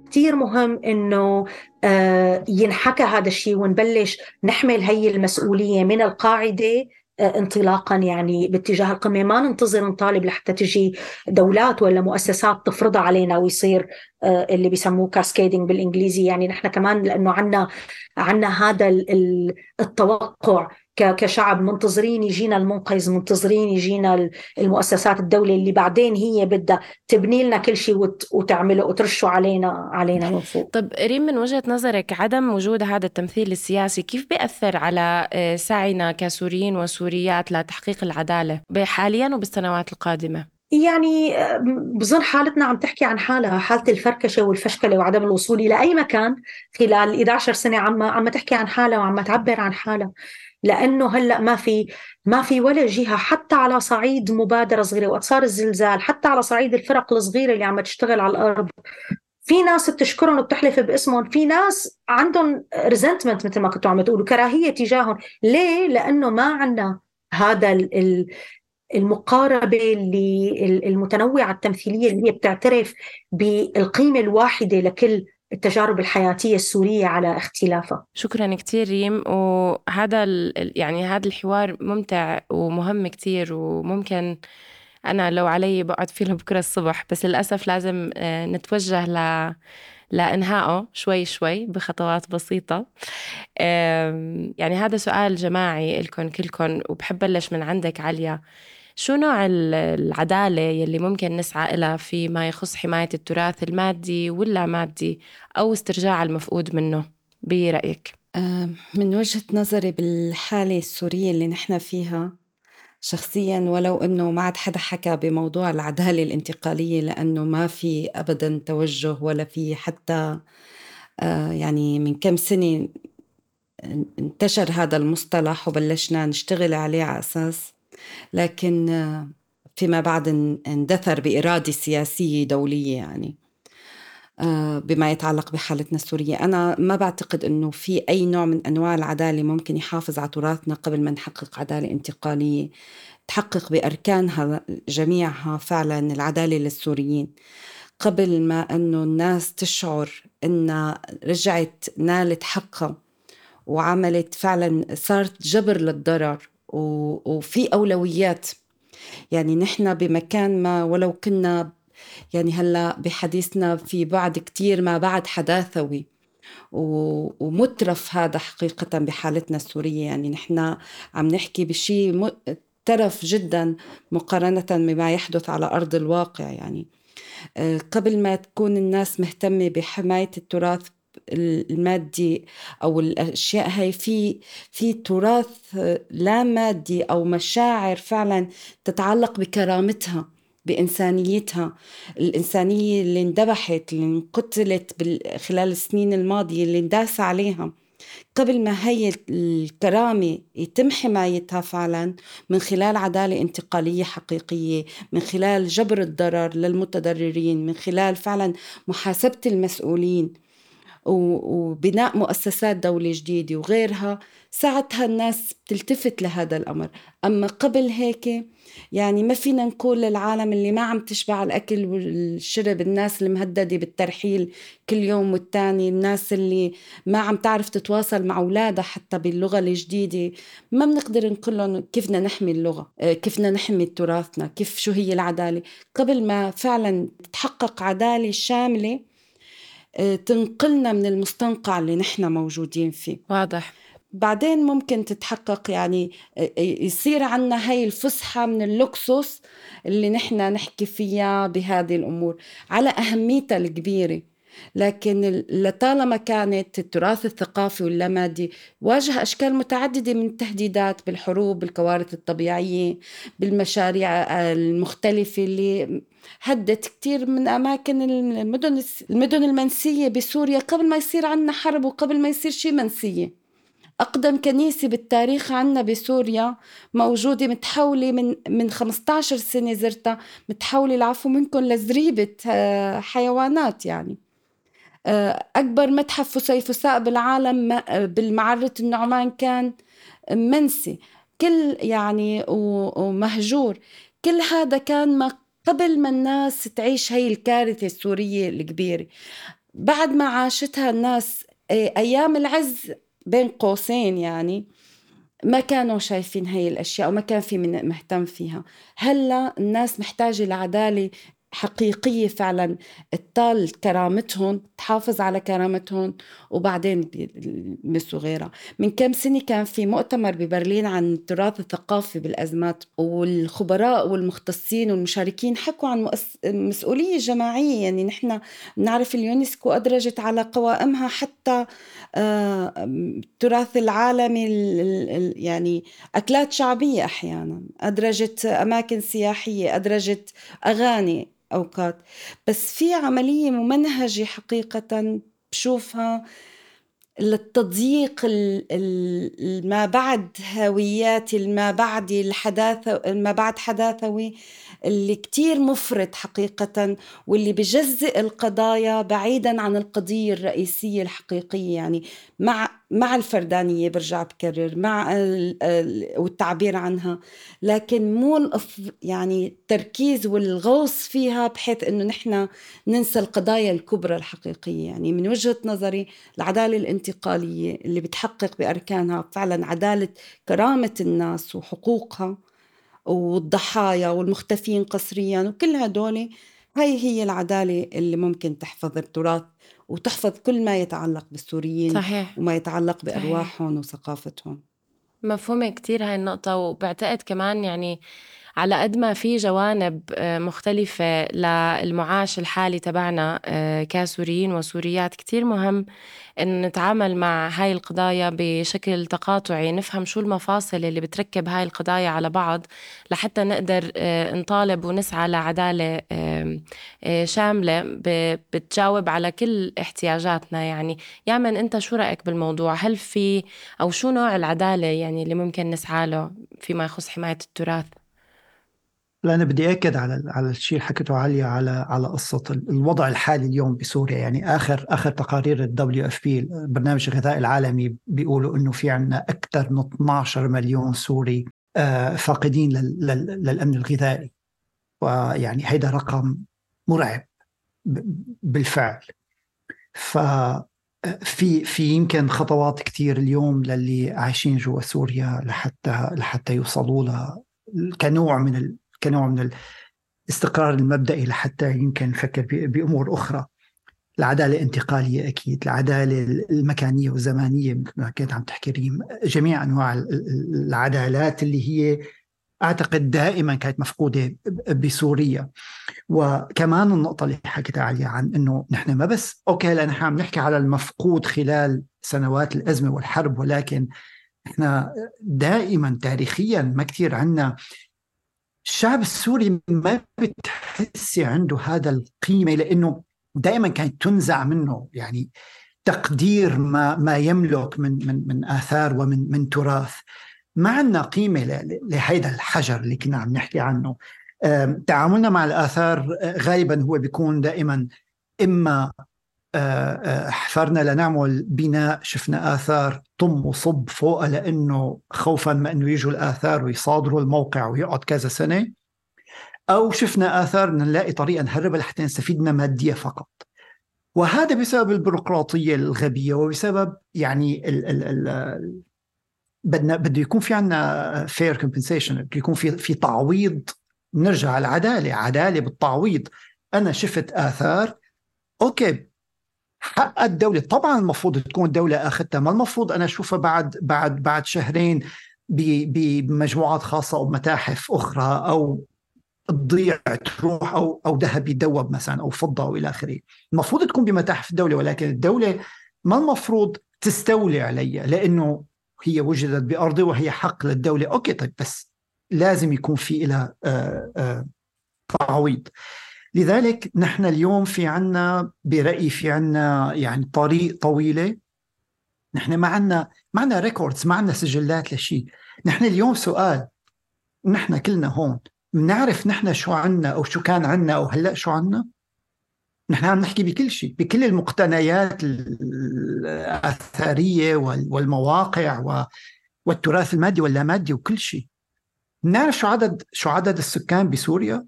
كثير مهم إنه آه، ينحكى هذا الشيء ونبلش نحمل هي المسؤولية من القاعدة آه، انطلاقا يعني باتجاه القمة. ما ننتظر نطالب لحتى تجي دولات ولا مؤسسات تفرضها علينا ويصير آه، اللي بيسموه كاسكيدنج بالإنجليزي. يعني نحن كمان لأنه عندنا عندنا هذا التوقع كشعب منتظرين يجينا المنقذ منتظرين يجينا المؤسسات الدولة اللي بعدين هي بدها تبني لنا كل شيء وتعمله وترشه علينا علينا من فوق طب ريم من وجهة نظرك عدم وجود هذا التمثيل السياسي كيف بيأثر على آه، سعينا كسوريين وسوريات لتحقيق العدالة حاليا وبالسنوات القادمة؟ يعني بظن حالتنا عم تحكي عن حالها حالة الفركشة والفشكلة وعدم الوصول إلى أي مكان خلال 11 سنة عم عم تحكي عن حالها وعم تعبر عن حالها لأنه هلأ ما في ما في ولا جهة حتى على صعيد مبادرة صغيرة وقت صار الزلزال حتى على صعيد الفرق الصغيرة اللي عم تشتغل على الأرض. في ناس بتشكرهم وبتحلف باسمهم في ناس عندهم ريزنتمنت مثل ما كنتوا عم تقولوا كراهية تجاههم. ليه؟ لأنه ما عندنا هذا المقاربة اللي المتنوعة التمثيلية اللي هي بتعترف بالقيمة الواحدة لكل التجارب الحياتية السورية على اختلافها. شكرا كثير ريم وهذا يعني هذا الحوار ممتع ومهم كثير وممكن أنا لو علي بقعد فيه لبكرة الصبح بس للأسف لازم آه، نتوجه ل لإنهائه شوي شوي بخطوات بسيطة. يعني هذا سؤال جماعي لكم كلكم وبحب بلش من عندك عليا. شو نوع العدالة يلي ممكن نسعى إلها فيما يخص حماية التراث المادي واللا مادي أو استرجاع المفقود منه برأيك؟ آه، من وجهة نظري بالحالة السورية اللي نحن فيها شخصيا ولو إنه ما عاد حدا حكى بموضوع العدالة الانتقالية لأنه ما في ابدا توجه ولا في حتى آه، يعني من كم سنة إنتشر هذا المصطلح وبلشنا نشتغل عليه على أساس لكن آه، فيما بعد اندثر بإرادة سياسية دولية يعني آه، بما يتعلق بحالتنا السورية. أنا ما بعتقد أنه في أي نوع من أنواع العدالة ممكن يحافظ على تراثنا قبل ما نحقق عدالة انتقالية. تحقق بأركانها جميعها فعلا العدالة للسوريين. قبل ما أنه الناس تشعر أنها رجعت نالت حقها وعملت فعلا صارت جبر للضرر. وفي أولويات. يعني نحن بمكان ما ولو كنا يعني هلأ بحديثنا في بعد كتير ما بعد حداثوي. ومترف هذا حقيقة بحالتنا السورية. يعني نحن عم نحكي بشيء ترف جدا مقارنة بما يحدث على أرض الواقع. يعني آه، قبل ما تكون الناس مهتمة بحماية التراث المادي أو الأشياء هاي في في تراث لا مادي أو مشاعر فعلا تتعلق بكرامتها بإنسانيتها. الإنسانية اللي اندبحت اللي انقتلت خلال السنين الماضية اللي انداس عليها. قبل ما هي الكرامة يتم حمايتها فعلا من خلال عدالة انتقالية حقيقية من خلال جبر الضرر للمتضررين من خلال فعلا محاسبة المسؤولين. وبناء مؤسسات دولة جديدة وغيرها ساعتها الناس بتلتفت لهذا الأمر. أما قبل هيك يعني ما فينا نقول للعالم اللي ما عم تشبع الأكل والشرب الناس المهددة بالترحيل كل يوم والتاني الناس اللي ما عم تعرف تتواصل مع أولادها حتى باللغة الجديدة ما بنقدر نقول لهم كيف بدنا نحمي اللغة آه، كيف بدنا نحمي تراثنا كيف شو هي العدالة. قبل ما فعلا تتحقق عدالة شاملة تنقلنا من المستنقع اللي نحن موجودين فيه. واضح. بعدين ممكن تتحقق يعني آه، آه، يصير عنا هاي الفسحة من اللوكسوس اللي نحن نحكي فيها بهذه الأمور على أهميتها الكبيرة. لكن لطالما كانت التراث الثقافي واللامادي واجه أشكال متعددة من التهديدات بالحروب بالكوارث الطبيعية بالمشاريع المختلفة اللي هدت كتير من أماكن المدن المدن المنسية بسوريا. قبل ما يصير عنا حرب وقبل ما يصير شيء منسية. أقدم كنيسة بالتاريخ عنا بسوريا موجودة متحولة من من 15 سنة زرتها متحولة العفو منكم لزريبة آه، حيوانات يعني. آه، أكبر متحف فسيفساء بالعالم بالمعرة النعمان كان منسي. كل يعني ومهجور. كل هذا كان ما قبل ما الناس تعيش هي الكارثة السورية الكبيرة بعد ما عاشتها الناس آه، أيام العز بين قوسين يعني ما كانوا شايفين هي الأشياء وما كان في من مهتم فيها. هلأ الناس محتاجة لعدالة حقيقية فعلا. تطال كرامتهم تحافظ على كرامتهم وبعدين بيلمسوا غيرها من كم سنة كان في مؤتمر ببرلين عن التراث الثقافي بالأزمات والخبراء والمختصين والمشاركين حكوا عن مسؤولية جماعية. يعني نحن نعرف اليونسكو أدرجت على قوائمها حتى التراث آه، العالمي يعني أكلات شعبية أحيانا. أدرجت أماكن سياحية أدرجت أغاني أوقات. بس في عملية ممنهجة حقيقة بشوفها للتضييق ما بعد هوياتي الما بعد الحداثة ما بعد حداثوي اللي كتير مفرط حقيقة واللي بجزئ القضايا بعيدا عن القضية الرئيسية الحقيقية. يعني مع مع الفردانية برجع بكرر مع والتعبير عنها. لكن مو يعني التركيز والغوص فيها بحيث إنه نحن ننسى القضايا الكبرى الحقيقية. يعني من وجهة نظري العدالة الانتقالية اللي بتحقق بأركانها فعلا عدالة كرامة الناس وحقوقها والضحايا والمختفين قسريا وكل هدول هاي هي العدالة اللي ممكن تحفظ التراث. وتحفظ كل ما يتعلق بالسوريين صحيح. وما يتعلق بأرواحهم. وثقافتهم مفهومة كتير هاي النقطة وبعتقد كمان يعني على قد ما في جوانب آه، مختلفة للمعاش الحالي تبعنا آه، كسوريين وسوريات كتير مهم إن نتعامل مع هاي القضايا بشكل تقاطعي نفهم شو المفاصل اللي بتركب هاي القضايا على بعض لحتى نقدر آه، نطالب ونسعى لعدالة شاملة بتجاوب على كل احتياجاتنا. يعني يامن أنت شو رأيك بالموضوع؟ هل في أو شو نوع العدالة يعني اللي ممكن نسعى له فيما يخص حماية التراث؟ لا أنا بدي أكد على على الشيء اللي حكيته عليا على على قصة الوضع الحالي اليوم بسوريا. يعني آخر آخر تقارير ال WFP برنامج الغذاء العالمي بيقولوا إنه في عندنا أكثر من 12 مليون سوري آه، فاقدين للأمن الغذائي. ويعني هيدا رقم مرعب بالفعل. ف في في يمكن خطوات كثير اليوم للي عايشين جوا سوريا لحتى لحتى يوصلوا لها كنوع من كنوع من الاستقرار المبدئي لحتى يمكن نفكر بأمور أخرى. العدالة الانتقالية أكيد العدالة المكانية والزمانية مثل ما كنت عم تحكي ريم جميع أنواع العدالات اللي هي أعتقد دائما كانت مفقودة بسوريا. وكمان النقطة اللي حكيت عليها عن إنه نحن ما بس أوكي لأن نحن عم نحكي على المفقود خلال سنوات الأزمة والحرب ولكن إحنا دائما تاريخيا ما كثير عندنا الشعب السوري ما بتحسي عنده هذا القيمة لأنه دائما كانت تنزع منه يعني تقدير ما ما يملك من من من آثار ومن من تراث. ما عندنا قيمة لهذا الحجر اللي كنا عم نحكي عنه. تعاملنا مع الآثار غالبا هو بيكون دائما إما حفرنا لنعمل بناء شفنا آثار طم وصب فوقها لأنه خوفا ما أنه يجوا الآثار ويصادروا الموقع ويقعد كذا سنة. أو شفنا آثار نلاقي طريقة نهربها لحتى نستفيد منها مادية فقط. وهذا بسبب البيروقراطية الغبية وبسبب يعني ال ال ال بدنا بده يكون في عندنا fair compensation بده يكون في في تعويض نرجع على العدالة عدالة بالتعويض. أنا شفت آثار okay حق الدولة. طبعا المفروض تكون الدولة أخذتها. ما المفروض أنا أشوفها بعد بعد بعد شهرين بمجموعات خاصة أو متاحف أخرى أو تضيع تروح أو أو ذهب يتذوب مثلا أو فضة أو إلى آخره. المفروض تكون بمتاحف الدولة ولكن الدولة ما المفروض تستولي عليها لأنه هي وجدت بأرضي وهي حق للدولة. okay طيب بس لازم يكون في لها آه، آه، تعويض. لذلك نحن اليوم في عنا برأيي في عنا يعني طريق طويلة. نحن ما عنا ما عنا records ما عنا سجلات لشيء نحن اليوم سؤال نحن كلنا هون بنعرف نحن شو عنا أو شو كان عنا أو هلأ شو عنا؟ نحن عم نحكي بكل شيء بكل المقتنيات الأثرية والمواقع والتراث المادي واللامادي وكل شيء بنعرف شو عدد شو عدد السكان بسوريا؟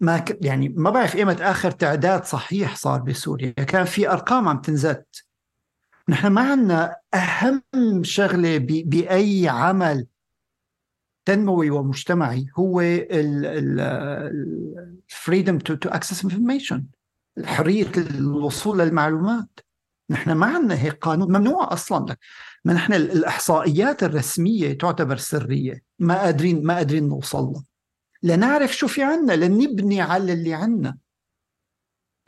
ما ك... يعني ما بعرف إيمت آخر تعداد صحيح صار بسوريا. كان في أرقام عم تنزت نحن ما عندنا أهم شغلة ب... بأي عمل تنموي ومجتمعي هو ال freedom to to access information حريه الوصول للمعلومات. نحن ما عندنا هيك قانون ممنوع أصلا. لك ما نحن الإحصائيات الرسمية تعتبر سرية. ما قادرين ما قادرين نوصل لها لنعرف شو في عنا لنبني على اللي عنا.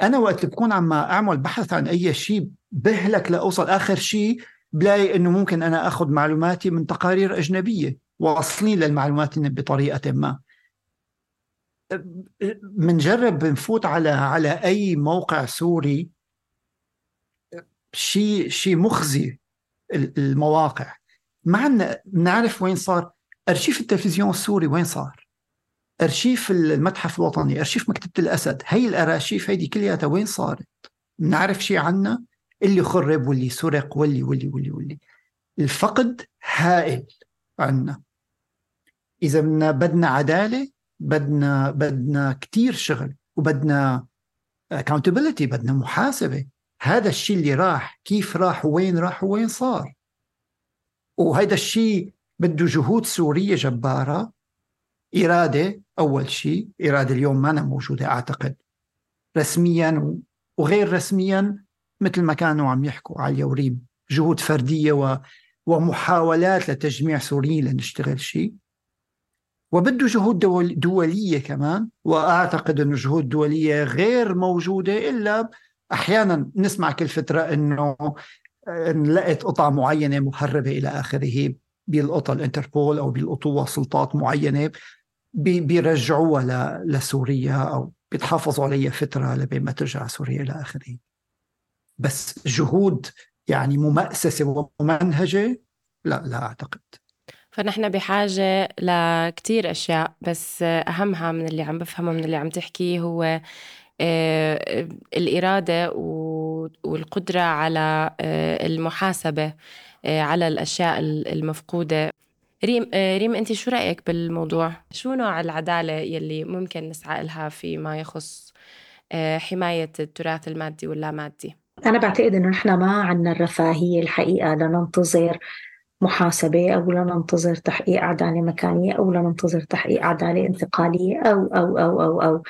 أنا وقت بكون عم أعمل بحث عن أي شيء بهلك لأوصل آخر شيء بلاقي إنه ممكن أنا آخذ معلوماتي من تقارير أجنبية واصلين للمعلومات بطريقة ما. بنجرب بنفوت على على أي موقع سوري شيء شيء مخزي المواقع. ما عندنا بنعرف وين صار. أرشيف التلفزيون السوري وين صار؟ أرشيف المتحف الوطني أرشيف مكتبة الأسد هي الأراشيف هيدي كلياتها وين صارت؟ بنعرف شيء عنها؟ اللي خرب واللي سرق واللي واللي واللي واللي. الفقد هائل عنا. إذا بدنا بدنا عدالة بدنا بدنا كثير شغل وبدنا accountability بدنا محاسبة. هذا الشيء اللي راح كيف راح وين راح وين صار. وهذا الشيء بده جهود سورية جبارة. إرادة أول شيء إرادة اليوم ما أنا موجودة أعتقد. رسميا وغير رسميا مثل ما كانوا عم يحكوا على اليوريم جهود فردية و ومحاولات لتجميع سوريين لنشتغل شيء. وبده جهود دول دولية كمان وأعتقد أنه جهود دولية غير موجودة إلا أحيانا نسمع كل فترة أنه لقيت قطع معينة مهربة إلى آخره بيلقطها الإنتربول أو بيلقطوها سلطات معينة. بيرجعوها لسوريا أو بيتحافظوا عليها فترة لبين ما ترجع سوريا إلى آخره. بس جهود يعني ممأسسة وممنهجة؟ لا لا أعتقد. فنحن بحاجة لكتير أشياء بس أهمها من اللي عم بفهمه من اللي عم تحكيه هو آه، الإرادة والقدرة على آه، المحاسبة آه، على الأشياء المفقودة. ريم ريم أنت شو رأيك بالموضوع؟ شو نوع العدالة يلي ممكن نسعى لها فيما يخص حماية التراث المادي واللامادي؟ أنا بعتقد إنه نحن ما عندنا الرفاهية الحقيقة لننتظر محاسبة أو لننتظر تحقيق عدالة مكانية أو لننتظر تحقيق عدالة انتقالية أو أو أو أو أو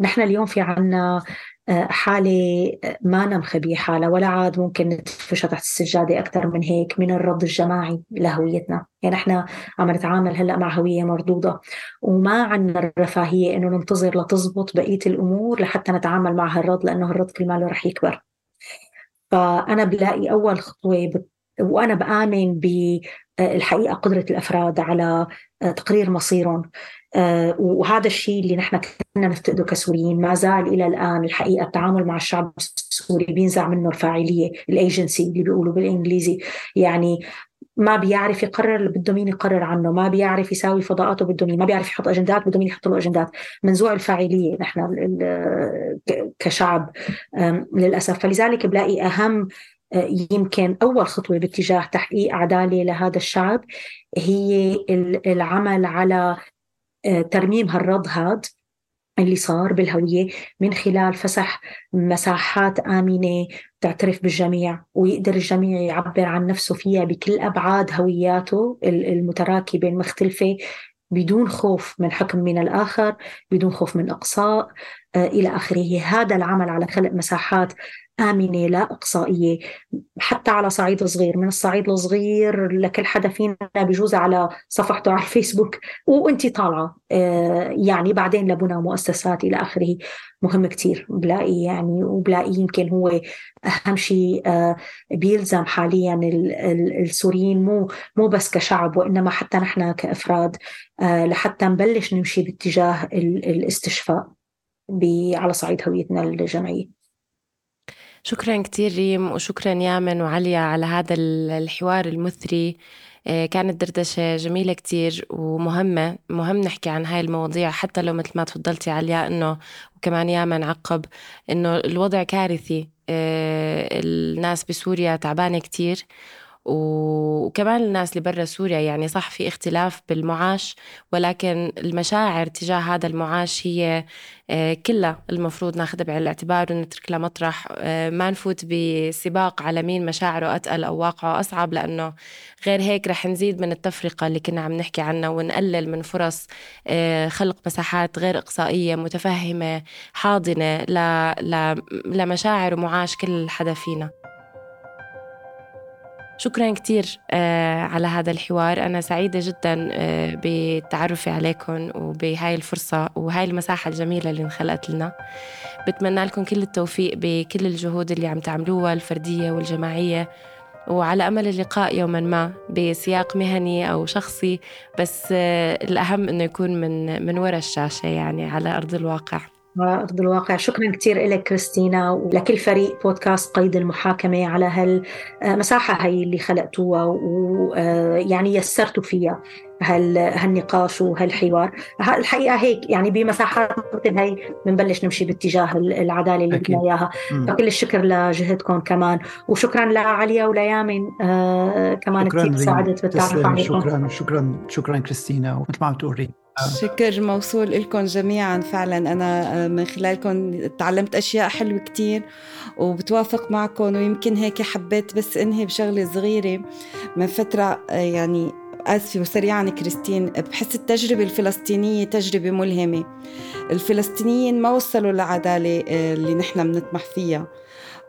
نحن اليوم في عنا آه، ما نمخبي حالة ولا عاد ممكن نتفشها تحت السجادة أكثر من هيك من الرد الجماعي لهويتنا. يعني إحنا عم نتعامل هلأ مع هوية مردودة وما عنا الرفاهية إنه ننتظر لتزبط بقية الأمور لحتى نتعامل مع هالرد لأنه هالرد كل ماله رح يكبر. فأنا بلاقي أول خطوة وأنا بآمن بالحقيقة قدرة الأفراد على تقرير مصيرهم. آه، وهذا الشيء اللي نحن كنا نفتقده كسوريين ما زال إلى الآن الحقيقة التعامل مع الشعب السوري بينزع منه الفاعلية الأيجنسي اللي بيقولوا بالإنجليزي. يعني ما بيعرف يقرر اللي بده مين يقرر عنه ما بيعرف يساوي فضاءاته بده مين ما بيعرف يحط أجندات بده مين يحط له أجندات. منزوع الفاعلية نحن كشعب للأسف. فلذلك بلاقي أهم يمكن أول خطوة باتجاه تحقيق عدالة لهذا الشعب هي العمل على آه، ترميم هالرض هاد اللي صار بالهوية من خلال فسح مساحات آمنة تعترف بالجميع ويقدر الجميع يعبر عن نفسه فيها بكل أبعاد هوياته المتراكبة المختلفة بدون خوف من حكم من الآخر بدون خوف من إقصاء آه، إلى آخره. هذا العمل على خلق مساحات آمنة لا إقصائية حتى على صعيد صغير من الصعيد الصغير لكل حدا فينا بجوز على صفحته على الفيسبوك وأنت طالعة آه، يعني بعدين لبنى مؤسسات إلى آخره. مهم كتير بلاقي يعني وبلاقي يمكن هو أهم شيء آه، بيلزم حاليا السوريين مو مو بس كشعب وإنما حتى نحن كأفراد آه، لحتى نبلش نمشي باتجاه الاستشفاء على صعيد هويتنا الجمعية. شكرا كتير ريم وشكرا يامن وعليا على هذا الحوار المثري. آه، كانت دردشة جميلة كتير ومهمة. مهم نحكي عن هاي المواضيع حتى لو مثل ما تفضلتي عليا إنه وكمان يامن عقب إنه الوضع كارثي. آه، الناس بسوريا تعبانة كتير. وكمان الناس اللي برا سوريا يعني صح في اختلاف بالمعاش ولكن المشاعر تجاه هذا المعاش هي آه، كلها المفروض ناخذها بعين الاعتبار ونترك لها مطرح. آه، ما نفوت بسباق على مين مشاعره أتقل أو واقعه أصعب لأنه غير هيك رح نزيد من التفرقة اللي كنا عم نحكي عنها ونقلل من فرص آه، خلق مساحات غير إقصائية متفهمة حاضنة لمشاعر ومعاش كل حدا فينا. شكرا كتير آه، على هذا الحوار. أنا سعيدة جدا آه، بتعرفي عليكم وبهاي الفرصة وهاي المساحة الجميلة اللي انخلقت لنا. بتمنى لكم كل التوفيق بكل الجهود اللي عم تعملوها الفردية والجماعية. وعلى أمل اللقاء يوما ما بسياق مهني أو شخصي بس آه، الأهم إنه يكون من من وراء الشاشة يعني على أرض الواقع. أرض الواقع. شكرا كثير لك كريستينا ولكل فريق بودكاست قيد المحاكمة على هالمساحة هي اللي خلقتوها ويعني يسرتوا فيها هال هالنقاش وهالحوار. الحقيقة هيك يعني بمساحات مثل هي بنبلش نمشي باتجاه العدالة اللي بدنا إياها. فكل الشكر لجهدكم كمان. وشكرا لعليا وليامن آه كمان كثير ساعدت بالتعرف عليكم. شكرا شكرا شكرا كريستينا. ومثل ما عم تقولي. شكر موصول لكم جميعا. فعلا أنا آه، من خلالكم تعلمت أشياء حلوة كتير وبتوافق معكم ويمكن هيك حبيت بس إنهي بشغلة صغيرة. من فترة آه، يعني آسفة وسريعا كريستين بحس التجربة الفلسطينية تجربة ملهمة. الفلسطينيين ما وصلوا للعدالة آه، اللي نحن بنطمح فيها.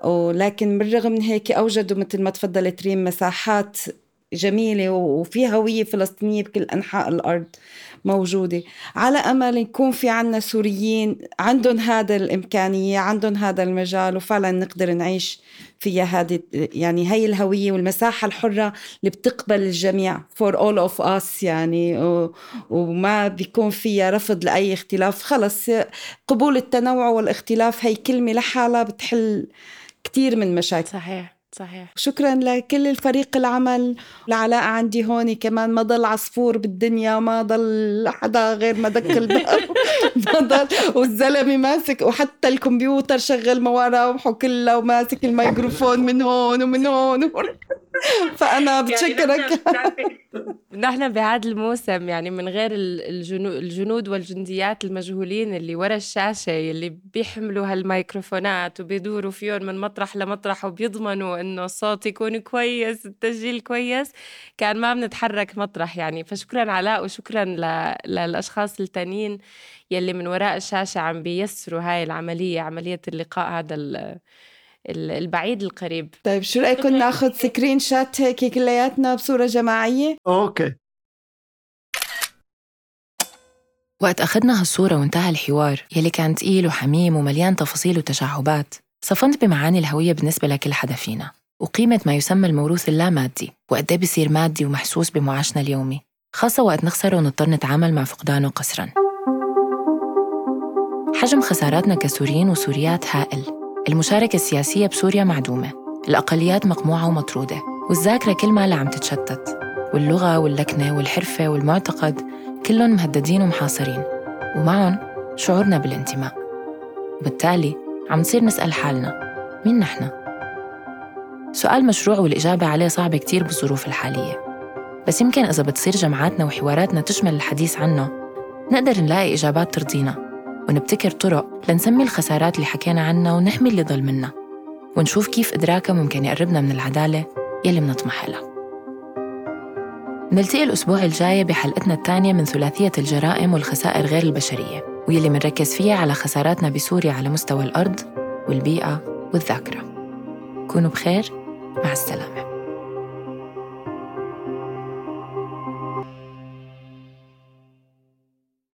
ولكن بالرغم من هيك أوجدوا مثل ما تفضلت ريم مساحات جميلة وفي هوية فلسطينية بكل أنحاء الأرض موجودة. على أمل يكون في عنا سوريين عندهم هذا الإمكانية عندهم هذا المجال وفعلا نقدر نعيش فيها هذه يعني هي الهوية والمساحة الحرة اللي بتقبل الجميع for all of us يعني وما بيكون فيها رفض لأي اختلاف. خلص قبول التنوع والاختلاف هي كلمة لحالها بتحل كتير من مشاكل. صحيح. صحيح. شكرا لكل الفريق العمل العلاء عندي هون كمان ما ضل عصفور بالدنيا ما ضل حدا غير ما دق الباب. ما ضل والزلمة ماسك وحتى الكمبيوتر شغل ما وراه كلها وماسك الميكروفون من هون ومن هون. فأنا يعني بتشكرك نحن بهذا الموسم يعني من غير الجنود والجنديات المجهولين اللي ورا الشاشة اللي بيحملوا هالميكروفونات وبيدوروا فيهم من مطرح لمطرح وبيضمنوا إنه الصوت يكون كويس التسجيل كويس كان ما بنتحرك مطرح يعني. فشكرا علاء وشكرا للأشخاص التانيين يلي من وراء الشاشة عم بييسروا هاي العملية عملية اللقاء هذا البعيد القريب. طيب شو رايكم ناخذ screenshot هيك كلياتنا بصورة جماعية؟ okay. وقت أخذنا هالصورة وانتهى الحوار يلي كان تقيل وحميم ومليان تفاصيل وتشعبات صفنت بمعاني الهوية بالنسبة لكل حدا فينا وقيمة ما يسمى الموروث اللامادي وقد بصير مادي ومحسوس بمعاشنا اليومي. خاصة وقت نخسره ونضطر نتعامل مع فقدانه قسرا. حجم خساراتنا كسوريين وسوريات هائل. المشاركة السياسية بسوريا معدومة. الأقليات مقموعة ومطرودة. والذاكرة كل ما عم تتشتت. واللغة واللكنة والحرفة والمعتقد كلهم مهددين ومحاصرين. ومعهم شعورنا بالانتماء. وبالتالي عم نصير نسأل حالنا مين نحن؟ سؤال مشروع والإجابة عليه صعبة كتير بالظروف الحالية. بس يمكن إذا بتصير جمعاتنا وحواراتنا تشمل الحديث عنه نقدر نلاقي إجابات ترضينا. ونبتكر طرق لنسمي الخسارات اللي حكينا عنها ونحمي اللي ضل منا ونشوف كيف إدراكها ممكن يقربنا من العدالة يلي منطمح لها. نلتقي الأسبوع الجاي بحلقتنا الثانية من ثلاثية الجرائم والخسائر غير البشرية واللي منركز فيها على خساراتنا بسوريا على مستوى الأرض والبيئة والذاكرة. كونوا بخير مع السلامة.